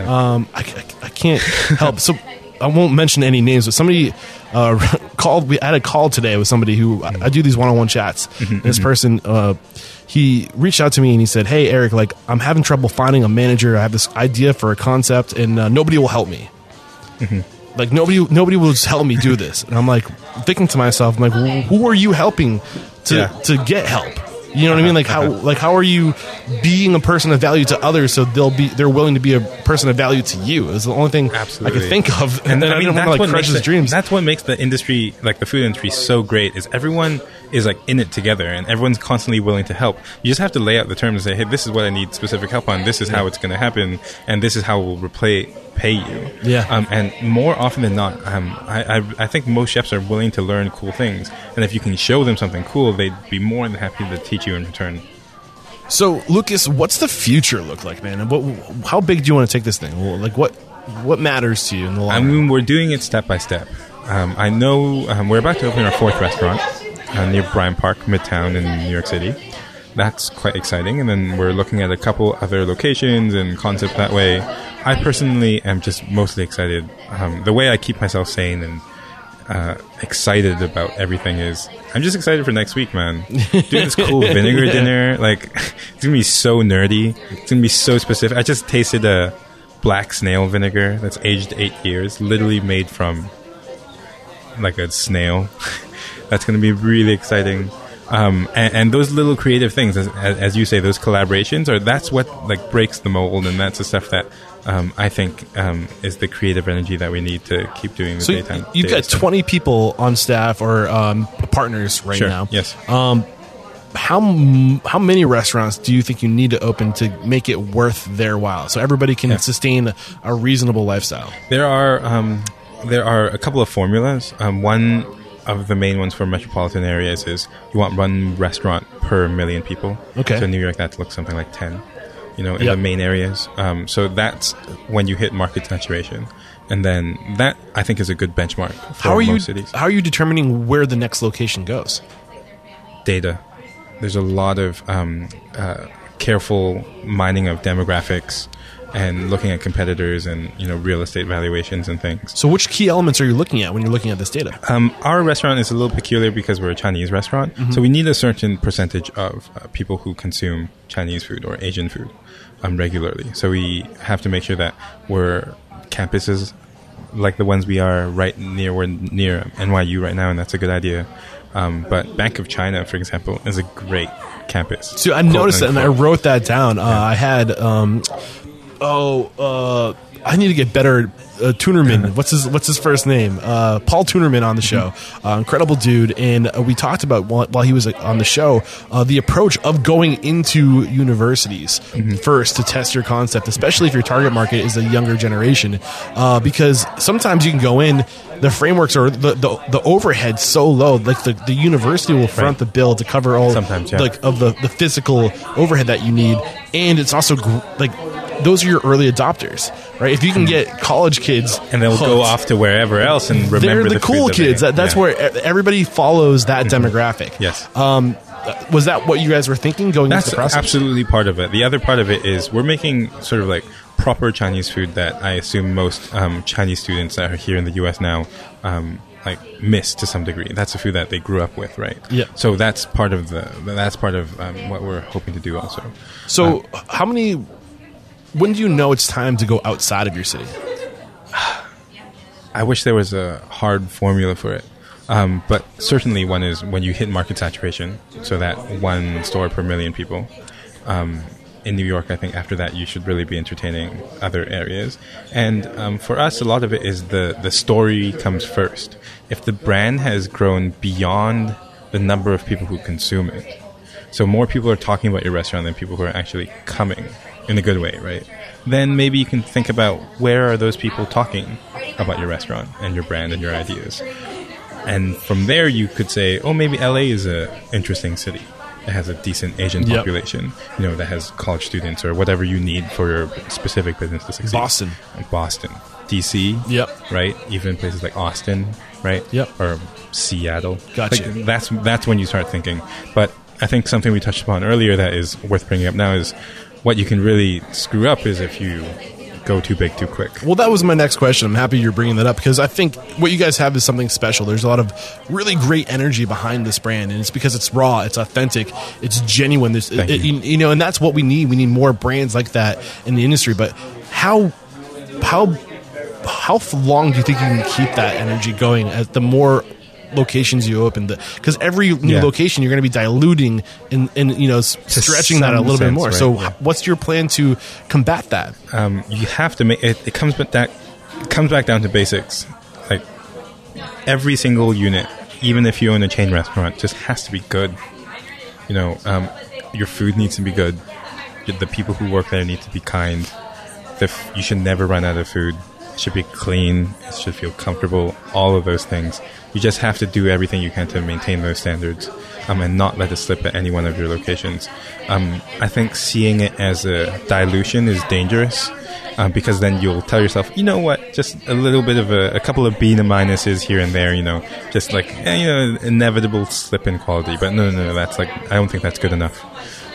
Um, I, I, I can't help. So I won't mention any names, but somebody uh, called. We had a call today with somebody who I, I do these one-on-one chats. Mm-hmm, and this person, uh, he reached out to me and he said, "Hey Eric, like I'm having trouble finding a manager. I have this idea for a concept, and uh, nobody will help me." Mm-hmm. Like nobody, nobody will help me do this, and I'm like thinking to myself, I'm like, "Wh- who are you helping to Yeah. to get help? You know what I mean? Like how uh-huh. like how are you being a person of value to others so they'll be they're willing to be a person of value to you? Is the only thing Absolutely. I could think of. and then I mean didn't that's wanna, what like crush makes his the, dreams. that's what makes the industry like the food industry so great is everyone is like in it together and everyone's constantly willing to help you just have to lay out the terms and say hey this is what I need specific help on this is how it's going to happen and this is how we'll replay pay you Yeah. um, and more often than not um, I, I, I think most chefs are willing to learn cool things and if you can show them something cool they'd be more than happy to teach you in return So, Lucas, what's the future look like, man? And what, how big do you want to take this thing? Like, what, what matters to you in the long I run? mean, we're doing it step by step. Um, I know um, we're about to open our fourth restaurant uh, near Bryant Park, Midtown in New York City. That's quite exciting. And then we're looking at a couple other locations and concepts that way. I personally am just mostly excited. Um, the way I keep myself sane and uh, excited about everything is I'm just excited for next week, man. Doing this cool vinegar dinner, like it's gonna be so nerdy. It's gonna be so specific. I just tasted a black snail vinegar that's aged eight years, literally made from like a snail. that's gonna be really exciting. Um, and, and, those little creative things, as, as, you say, those collaborations, are that's what like breaks the mold, and that's the stuff that um, I think um, is the creative energy that we need to keep doing. The so daytime, you've got stuff. twenty people on staff or um, partners right sure. now. Yes. Um, how how many restaurants do you think you need to open to make it worth their while, so everybody can yeah. sustain a reasonable lifestyle? There are um, there are a couple of formulas. Um, one of the main ones for metropolitan areas is you want one restaurant per million people. Okay. So in New York, that looks something like 10, you know, in yep. the main areas. Um, so that's when you hit market saturation. And then that, I think, is a good benchmark for how are you, cities. How are you determining where the next location goes? Data. There's a lot of um, uh, careful mining of demographics and looking at competitors and you know real estate valuations and things. So, which key elements are you looking at when you're looking at this data? Um, our restaurant is a little peculiar because we're a Chinese restaurant, mm-hmm. so we need a certain percentage of uh, people who consume Chinese food or Asian food um, regularly. So we have to make sure that we're campuses like the ones we are right near we're near NYU right now, and that's a good idea. Um, but Bank of China, for example, is a great campus. So I noticed that, and I wrote that down. Uh, I had um, oh, uh, I need to get better. Uh, Tunerman, what's his what's his first name? Uh, Paul Tunerman on the show, uh, incredible dude. And uh, we talked about while, while he was uh, on the show uh, the approach of going into universities mm-hmm. first to test your concept, especially if your target market is a younger generation, because sometimes you can go in the frameworks are the, the, the overhead so low like the, the university will front right. the bill to cover all sometimes yeah. like of the, the physical overhead that you need and it's also gr- like those are your early adopters, right? If you can get college kids and they'll hooked, go off to wherever else and remember they're the, the cool kids. That, that's yeah. where everybody follows that mm-hmm. demographic. Yes. Um, was that what you guys were thinking going That's into the process? absolutely part of it. The other part of it is we're making sort of like proper Chinese food that I assume most um, Chinese students that are here in the U.S. now um, like miss to some degree. That's a food that they grew up with, right? Yeah. So that's part of the that's part of um, what we're hoping to do also. So um, how many when do you know it's time to go outside of your city? I wish there was a hard formula for it. Um, but certainly one is when you hit market saturation, so that one store per million people. Um, in New York, I think after that you should really be entertaining other areas. And um, for us, a lot of it is the the story comes first. If the brand has grown beyond the number of people who consume it, so more people are talking about your restaurant than people who are actually coming in a good way, right? Then maybe you can think about where are those people talking about your restaurant and your brand and your ideas. And from there, you could say, oh, maybe LA is a interesting city. It has a decent Asian yep. population, you know, that has college students or whatever you need for your specific business to succeed. Boston, like Boston, DC, yep, right. Even places like Austin, right, yep, or Seattle. Gotcha. Like, that's that's when you start thinking. But I think something we touched upon earlier that is worth bringing up now is what you can really screw up is if you go too big too quick. Well, that was my next question. I'm happy you're bringing that up because I think what you guys have is something special. There's a lot of really great energy behind this brand, and it's because it's raw, it's authentic, it's genuine. There's, it, you. you know, and that's what we need. We need more brands like that in the industry. But how how how long do you think you can keep that energy going? As the more locations you open because every new yeah. location you're going to be diluting and, and you know stretching that a little sense, bit more. Right? So yeah. what's your plan to combat that? Um, you have to make it, it comes back that comes back down to basics. Like every single unit, even if you own a chain restaurant, just has to be good. You know, um, your food needs to be good. The people who work there need to be kind. The f- you should never run out of food. Should be clean. It should feel comfortable. All of those things you just have to do everything you can to maintain those standards um, and not let it slip at any one of your locations. Um, I think seeing it as a dilution is dangerous um, because then you'll tell yourself, you know what, just a little bit of a, a couple of B and minuses here and there, you know, just like eh, you know, inevitable slip in quality. But no, no, no, that's like I don't think that's good enough,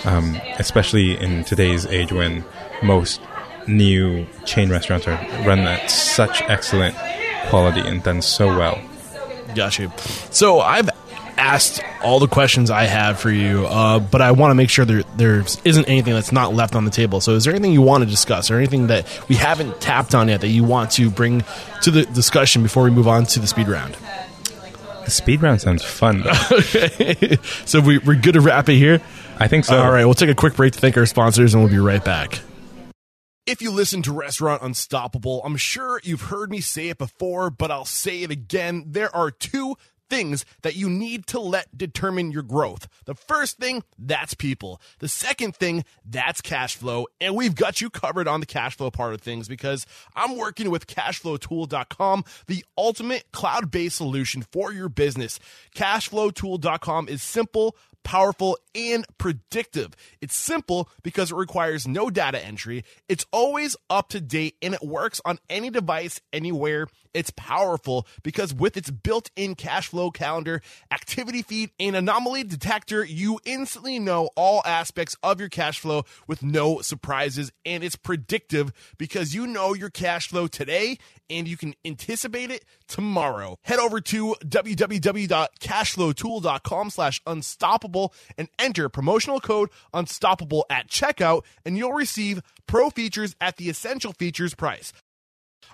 um, especially in today's age when most new chain restaurants are run at such excellent quality and done so well. Gotcha. So I've asked all the questions I have for you, uh, but I want to make sure there there isn't anything that's not left on the table. So is there anything you want to discuss, or anything that we haven't tapped on yet that you want to bring to the discussion before we move on to the speed round? The speed round sounds fun. Though. so we, we're good to wrap it here. I think so. All right, we'll take a quick break to thank our sponsors, and we'll be right back. If you listen to Restaurant Unstoppable, I'm sure you've heard me say it before, but I'll say it again. There are two things that you need to let determine your growth. The first thing, that's people. The second thing, that's cash flow. And we've got you covered on the cash flow part of things because I'm working with cashflowtool.com, the ultimate cloud based solution for your business. Cashflowtool.com is simple powerful, and predictive. It's simple because it requires no data entry. It's always up to date and it works on any device anywhere. It's powerful because with its built in cash flow calendar, activity feed, and anomaly detector, you instantly know all aspects of your cash flow with no surprises. And it's predictive because you know your cash flow today and you can anticipate it tomorrow. Head over to www.cashflowtool.com slash unstoppable and enter promotional code unstoppable at checkout and you'll receive pro features at the essential features price.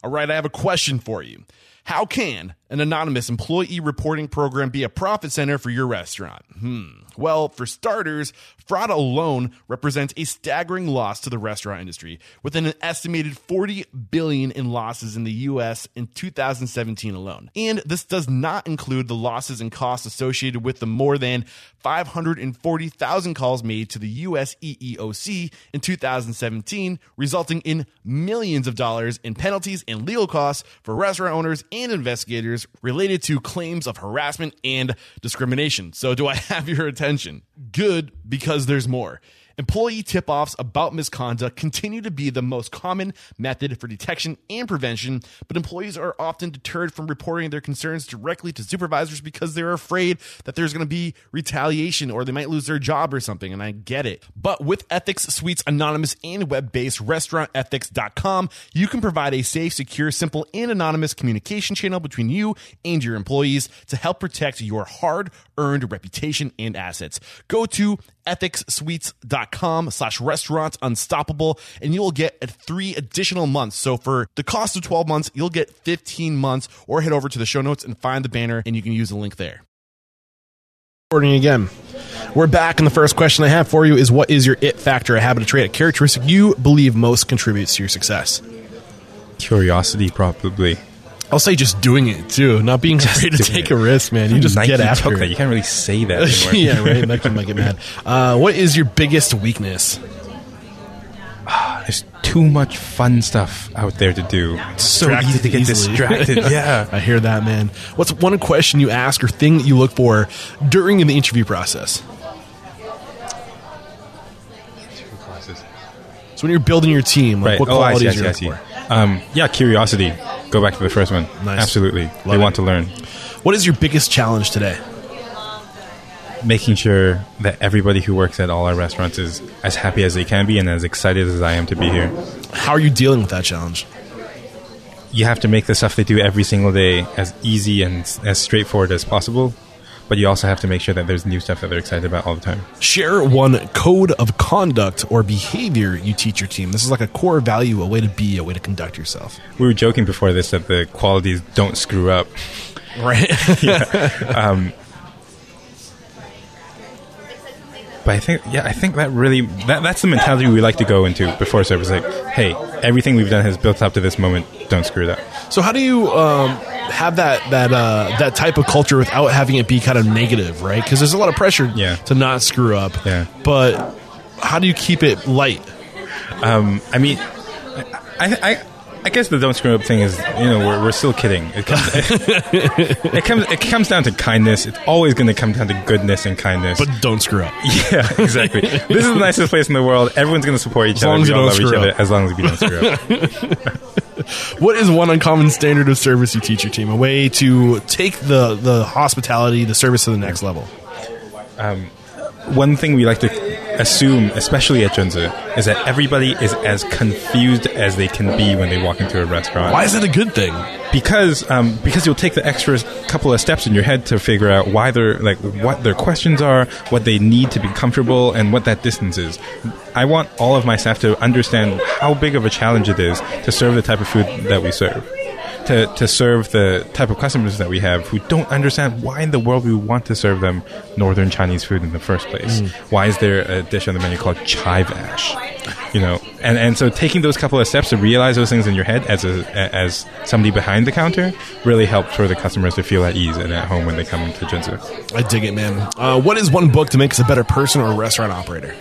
All right, I have a question for you. How can an anonymous employee reporting program be a profit center for your restaurant? Hmm. Well, for starters, fraud alone represents a staggering loss to the restaurant industry, with an estimated 40 billion in losses in the US in 2017 alone. And this does not include the losses and costs associated with the more than 540,000 calls made to the US EEOC in 2017, resulting in millions of dollars in penalties and legal costs for restaurant owners and investigators related to claims of harassment and discrimination. So, do I have your attention? Good, because there's more. Employee tip offs about misconduct continue to be the most common method for detection and prevention, but employees are often deterred from reporting their concerns directly to supervisors because they're afraid that there's going to be retaliation or they might lose their job or something, and I get it. But with Ethics Suite's anonymous and web based restaurantethics.com, you can provide a safe, secure, simple, and anonymous communication channel between you and your employees to help protect your hard earned reputation and assets. Go to ethicssuites.com slash restaurants unstoppable and you will get three additional months. So for the cost of 12 months you'll get 15 months or head over to the show notes and find the banner and you can use the link there. Recording again. We're back and the first question i have for you is what is your it factor a habit a trait a characteristic you believe most contributes to your success? Curiosity, probably. I'll say just doing it too not being afraid to take it. a risk man you just Nike get after took that. it You can't really say that anymore. yeah, right. Nike might get mad. Uh, what is your biggest weakness? There's too much fun stuff out there to do. It's so Distracted easy to get easily. distracted. yeah. I hear that, man. What's one question you ask or thing that you look for during the interview process? So when you're building your team, like Right. what Oh, I see. qualities I see. you're I looking see. for? Um, yeah, curiosity. Go back to the first one. Nice. Absolutely. they it. want to learn. What is your biggest challenge today? Making sure that everybody who works at all our restaurants is as happy as they can be and as excited as I am to be here. How are you dealing with that challenge? You have to make the stuff they do every single day as easy and as straightforward as possible. But you also have to make sure that there's new stuff that they're excited about all the time. Share one code of conduct or behavior you teach your team. This is like a core value, a way to be, a way to conduct yourself. We were joking before this that the qualities don't screw up. Right. Um, But I think, yeah, I think that really that, that's the mentality we like to go into before service. Like, hey, everything we've done has built up to this moment. Don't screw it up. So how do you um, have that that uh, that type of culture without having it be kind of negative, right? Because there's a lot of pressure Yeah. to not screw up. Yeah. But how do you keep it light? I mean, I, I, I guess the don't screw up thing is, you know, we're, we're still kidding. It comes, it, comes, it comes down to kindness. It's always going to come down to goodness and kindness. But don't screw up. yeah, exactly. this is the nicest place in the world. Everyone's going to support each As other. long as we don't love each screw other up. as long as we don't screw up. What is one uncommon standard of service you teach your team? A way to take the the hospitality, the service to the next level. Um, One thing we like to assume, especially at Junzi, is that everybody is as confused as they can be when they walk into a restaurant. Why is that a good thing? Because um, because you'll take the extra couple of steps in your head to figure out why they're like what their questions are, what they need to be comfortable, and what that distance is. I want all of my staff to understand how big of a challenge it is to serve the type of food that we serve to, to serve the type of customers that we have who don't understand why in the world we want to serve them northern Chinese food in the first place. Mm. Why is there a dish on the menu called chive ash? You know, and, and so taking those couple of steps to realize those things in your head as a as somebody behind the counter really helps for the customers to feel at ease and at home when they come to Junzi. I dig it, man. Uh, what is one book to make us a better person or a restaurant operator?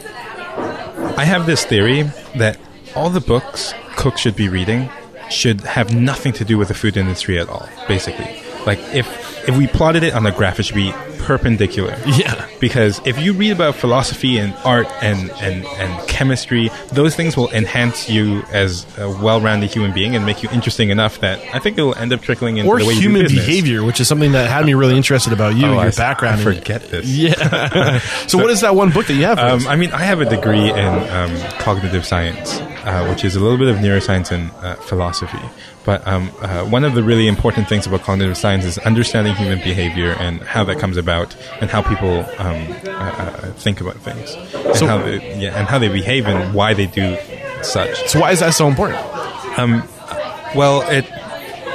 I have this theory that all the books cooks should be reading should have nothing to do with the food industry at all, basically. Like if if we plotted it on a graph, it should be perpendicular. Yeah. Because if you read about philosophy and art and, and, and chemistry, those things will enhance you as a well-rounded human being and make you interesting enough that I think it will end up trickling into or the way human you do business. behavior, which is something that had me really interested about you Oh, and your I- background. I forget this. Yeah. so, what is that one book that you have? Um. I mean, I have a degree in um, cognitive science, uh, which is a little bit of neuroscience and uh, philosophy. But um, uh, one of the really important things about cognitive science is understanding human behavior and how that comes about, and how people um, uh, uh, think about things, and So- how they, yeah, and how they behave and why they do such. so, why is that so important? Um, Well, it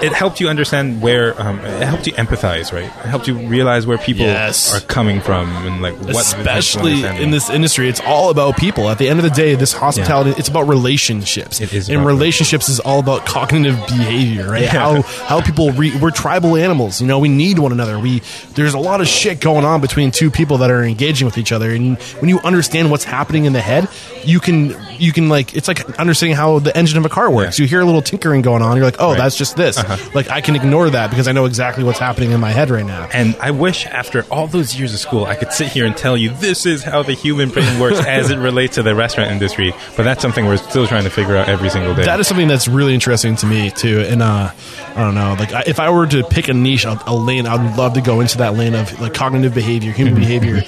it helped you understand where um, it helped you empathize, right? It helped you realize where people Yes. are coming from and like what Especially in this industry, it's all about people. At the end of the day, this hospitality, it's about relationships. It is and relationships is all about cognitive behavior, right? Yeah. How how people re, we're tribal animals. You know, we need one another. We there's a lot of shit going on between two people that are engaging with each other, and when you understand what's happening in the head, you can you can like it's like understanding how the engine of a car works. Yeah. You hear a little tinkering going on, you're like, oh, Right. that's just this. Like I can ignore that because I know exactly what's happening in my head right now. And I wish after all those years of school, I could sit here and tell you this is how the human brain works as it relates to the restaurant industry. But that's something we're still trying to figure out every single day. That is something that's really interesting to me too. And uh, I don't know, like I, if I were to pick a niche, a, a lane, I'd love to go into that lane of like cognitive behavior, human Mm-hmm. behavior.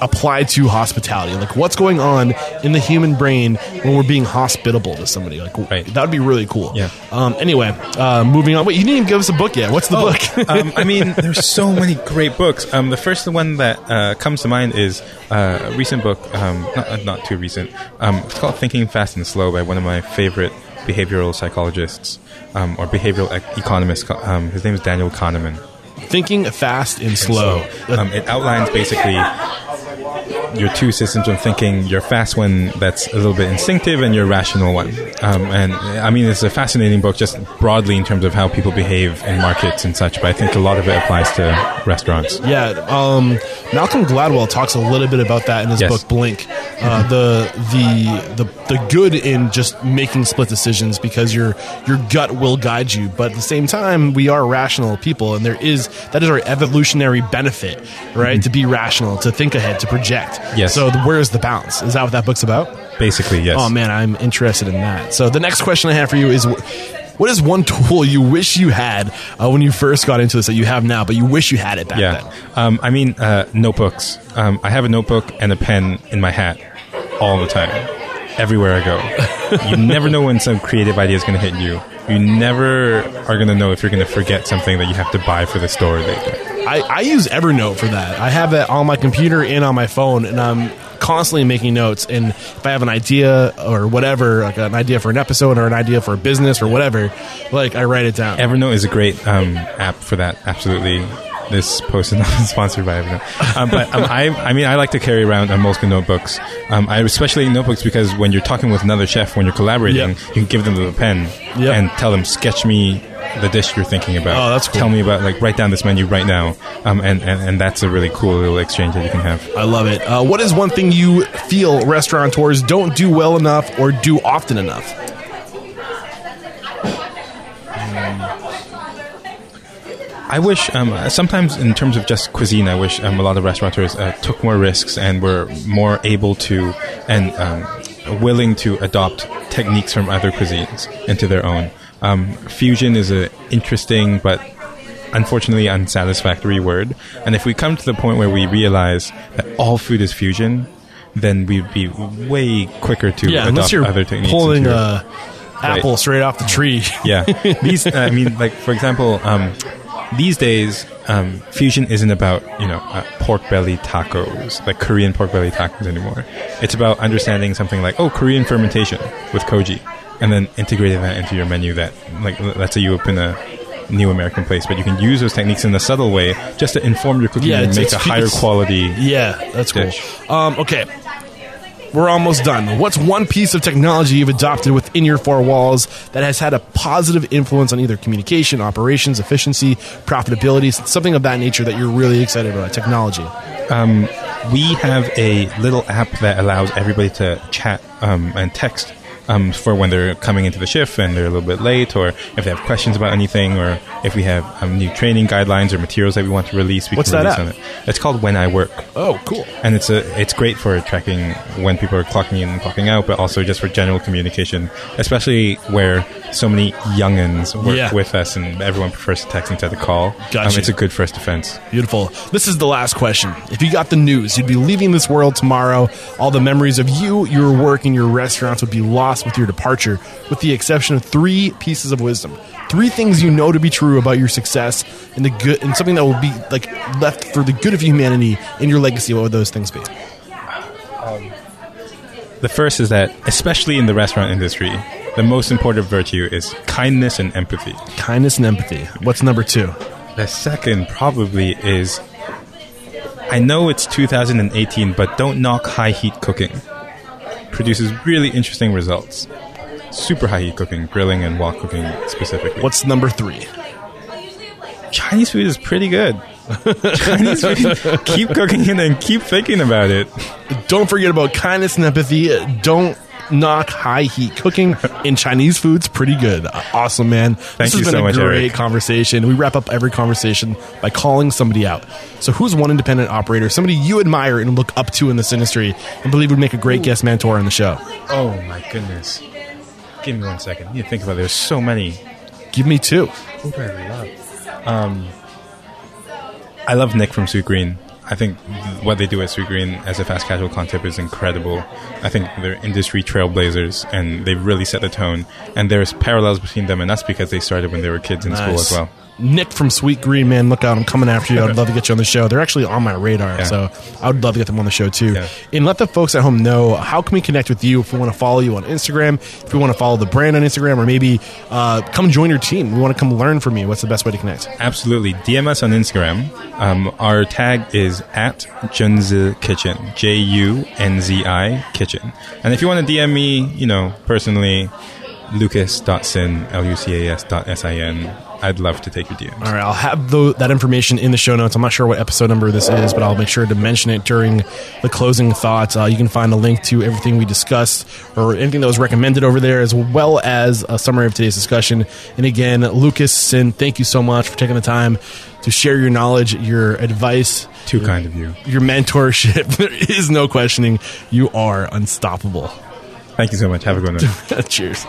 Applied to hospitality, like what's going on in the human brain when we're being hospitable to somebody, like Right. that would be really cool. Yeah. Um. Anyway, uh, moving on. Wait, you didn't even give us a book yet. What's the Oh, book? um, I mean, there's so many great books. Um, the first one that uh, comes to mind is uh, a recent book, um, not, uh, not too recent. Um, it's called Thinking Fast and Slow by one of my favorite behavioral psychologists um, or behavioral ec- economists. Um, his name is Daniel Kahneman. Thinking fast and slow. So, um, it outlines basically your two systems of thinking your fast one that's a little bit instinctive and your rational one um, and i mean it's a fascinating book just broadly in terms of how people behave in markets and such but i think a lot of it applies to restaurants Yeah, um, Malcolm Gladwell talks a little bit about that in his Yes. book Blink. Uh, the the the the good in just making split decisions because your your gut will guide you, but at the same time, we are rational people, and there is that is our evolutionary benefit, right? To be rational, to think ahead, to project. Yes. So the, where is the balance? Is that what that book's about? basically yes Oh man, I'm interested in that. So the next question I have for you is. What is one tool you wish you had uh, when you first got into this that you have now, but you wish you had it back yeah then? um, i mean uh, notebooks um, i have a notebook and a pen in my hat all the time everywhere i go you never know when some creative idea is going to hit you you never are going to know if you're going to forget something that you have to buy for the store later I, I use Evernote for that. I have that on my computer and on my phone, and I'm constantly making notes. And if I have an idea or whatever, like an idea for an episode or an idea for a business or whatever, like I write it down. Evernote is a great um, app for that. Absolutely. This post is not sponsored by Evernote, um, but um, I, I mean, I like to carry around uh, Moleskine notebooks. Um, I especially notebooks because when you're talking with another chef, when you're collaborating, Yep. you can give them the pen Yep. and tell them, sketch me the dish you're thinking about. Oh, that's cool. Tell me about like write down this menu right now, um, and, and and that's a really cool little exchange that you can have. I love it. Uh, what is one thing you feel restaurateurs don't do well enough or do often enough? I wish um, sometimes in terms of just cuisine, I wish um, a lot of restaurateurs uh, took more risks and were more able to and um, willing to adopt techniques from other cuisines into their own. Um, fusion is an interesting but unfortunately unsatisfactory word, and if we come to the point where we realize that all food is fusion, then we'd be way quicker to Yeah, adopt you're other techniques. pulling into it. a apple straight off the tree. yeah these i mean like for example um, these days um, fusion isn't about you know uh, pork belly tacos like korean pork belly tacos anymore it's about understanding something like oh korean fermentation with koji and then integrating that into your menu that like let's say you open a new american place but you can use those techniques in a subtle way just to inform your cooking Yeah, and make a higher quality Yeah, that's cool. Um, okay. We're almost done. What's one piece of technology you've adopted within your four walls that has had a positive influence on either communication, operations, efficiency, profitability, something of that nature that you're really excited about? Technology. we have a little app that allows everybody to chat um, and text um, for when they're coming into the shift and they're a little bit late, or if they have questions about anything, or if we have um, new training guidelines or materials that we want to release. We What's can that release app? it. It's called When I Work, Oh, cool. and it's a it's great for tracking when people are clocking in and clocking out, but also just for general communication, especially where so many youngins work Yeah. with us and everyone prefers to text instead of call. Gotcha. Um, it's a good first defense. Beautiful. This is the last question. If you got the news, you'd be leaving this world tomorrow. All the memories of you, your work, and your restaurants would be lost with your departure, with the exception of three pieces of wisdom. Three things you know to be true about your success and the good, and something that will be like left for the good of humanity in your legacy. What would those things be? Um, the first is that, especially in the restaurant industry, the most important virtue is kindness and empathy. Kindness and empathy. What's number two? The second probably is I know it's 2018, but don't knock high heat cooking. Produces really interesting results. Super high heat cooking, grilling and wok cooking specifically. What's number three? Chinese food is pretty good. Chinese food, keep cooking it and keep thinking about it. Don't forget about kindness and empathy. Don't knock high heat cooking in Chinese food's pretty good. Awesome, man. Thank this you has been so a much, great Eric. conversation. We wrap up every conversation by calling somebody out. So, who's one independent operator, somebody you admire and look up to in this industry, and believe would make a great guest mentor on the show? Oh my goodness. Give me one second. I need to think about it. There's so many. Give me two. Who do I love? Um, I love Nick from Sweetgreen. I think th- what they do at Sweetgreen as a fast casual concept is incredible. I think they're industry trailblazers and they've really set the tone. And there's parallels between them and us because they started when they were kids in school as well. Nick from Sweetgreen, man, look out! I'm coming after you. I'd love to get you on the show. They're actually on my radar, Yeah. so I would love to get them on the show too. Yeah. And let the folks at home know how can we connect with you if we want to follow you on Instagram, if we want to follow the brand on Instagram, or maybe uh, come join your team. We want to come learn from you. What's the best way to connect? Absolutely. DM us on Instagram. Um, our tag is at Junzi Kitchen. J U N Z I Kitchen. And if you want to DM me, you know, personally, lucas.sin, L U C A S dot S I N, I'd love to take your DMs. All right, I'll have tho- that information in the show notes. I'm not sure what episode number this is, but I'll make sure to mention it during the closing thoughts. Uh, you can find a link to everything we discussed or anything that was recommended over there, as well as a summary of today's discussion. And again, Lucas Sin, thank you so much for taking the time to share your knowledge, your advice, Too kind of you. your mentorship. There is no questioning. You are unstoppable. Thank you so much. Have a good one. Cheers.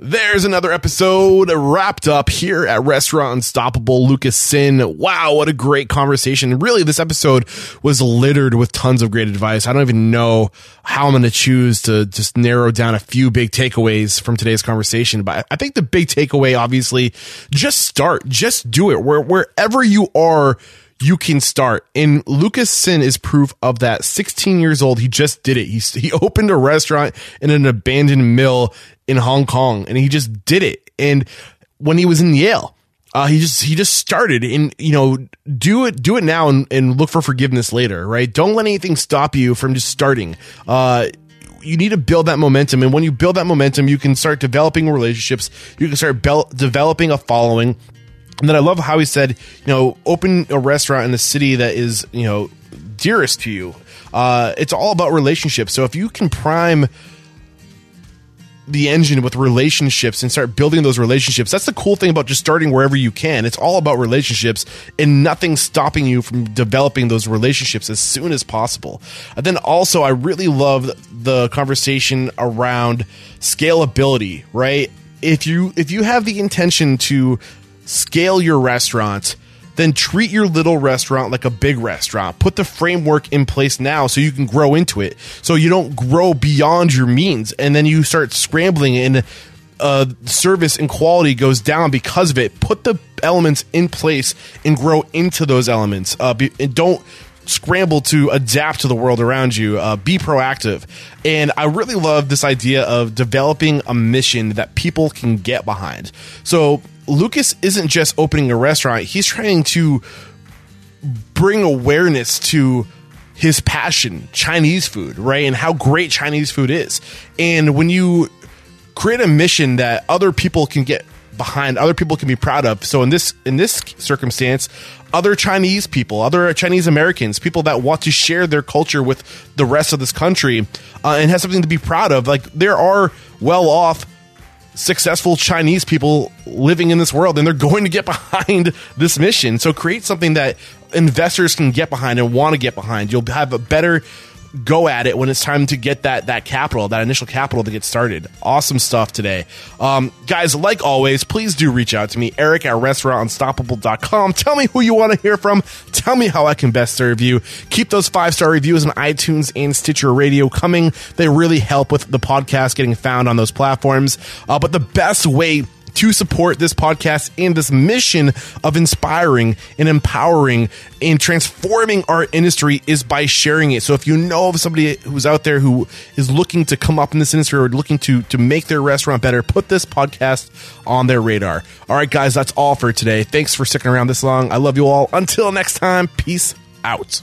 There's another episode wrapped up here at Restaurant Unstoppable. Lucas Sin. Wow, what a great conversation. Really, this episode was littered with tons of great advice. I don't even know how I'm going to choose to just narrow down a few big takeaways from today's conversation. But I think the big takeaway, obviously, just start, just do it. Where, wherever you are, you can start. And Lucas Sin is proof of that. 16 years old, he just did it. He, he opened a restaurant in an abandoned mill in Hong Kong and he just did it. And when he was in Yale, uh, he just he just started and you know do it do it now and, and look for forgiveness later right don't let anything stop you from just starting uh you need to build that momentum and when you build that momentum you can start developing relationships you can start bel- developing a following and then I love how he said, you know, open a restaurant in the city that is, you know, dearest to you. Uh, it's all about relationships. So if you can prime the engine with relationships and start building those relationships, that's the cool thing about just starting wherever you can. It's all about relationships and nothing stopping you from developing those relationships as soon as possible. And then also, I really love the conversation around scalability, right? If you if you have the intention to scale your restaurant, then treat your little restaurant like a big restaurant. Put the framework in place now so you can grow into it. So you don't grow beyond your means and then you start scrambling and uh, service and quality goes down because of it. Put the elements in place and grow into those elements. Uh, be, and don't scramble to adapt to the world around you. Uh, be proactive. And I really love this idea of developing a mission that people can get behind. So Lucas isn't just opening a restaurant, he's trying to bring awareness to his passion, Chinese food, right? And how great Chinese food is. And when you create a mission that other people can get behind other people can be proud of. So in this in this circumstance other chinese people other chinese americans people that want to share their culture with the rest of this country uh, and has something to be proud of like there are well off successful chinese people living in this world and they're going to get behind this mission. So create something that investors can get behind and want to get behind. You'll have a better go at it when it's time to get that that capital, that initial capital to get started. Awesome stuff today. Um, guys, like always, please do reach out to me, Eric at restaurantunstoppable.com. Tell me who you want to hear from. Tell me how I can best serve you. Keep those five star reviews on iTunes and Stitcher Radio coming. They really help with the podcast getting found on those platforms. Uh, but the best way to support this podcast and this mission of inspiring and empowering and transforming our industry is by sharing it. So if you know of somebody who's out there who is looking to come up in this industry or looking to to make their restaurant better, put this podcast on their radar. All right, guys, that's all for today. Thanks for sticking around this long. I love you all. Until next time, peace out.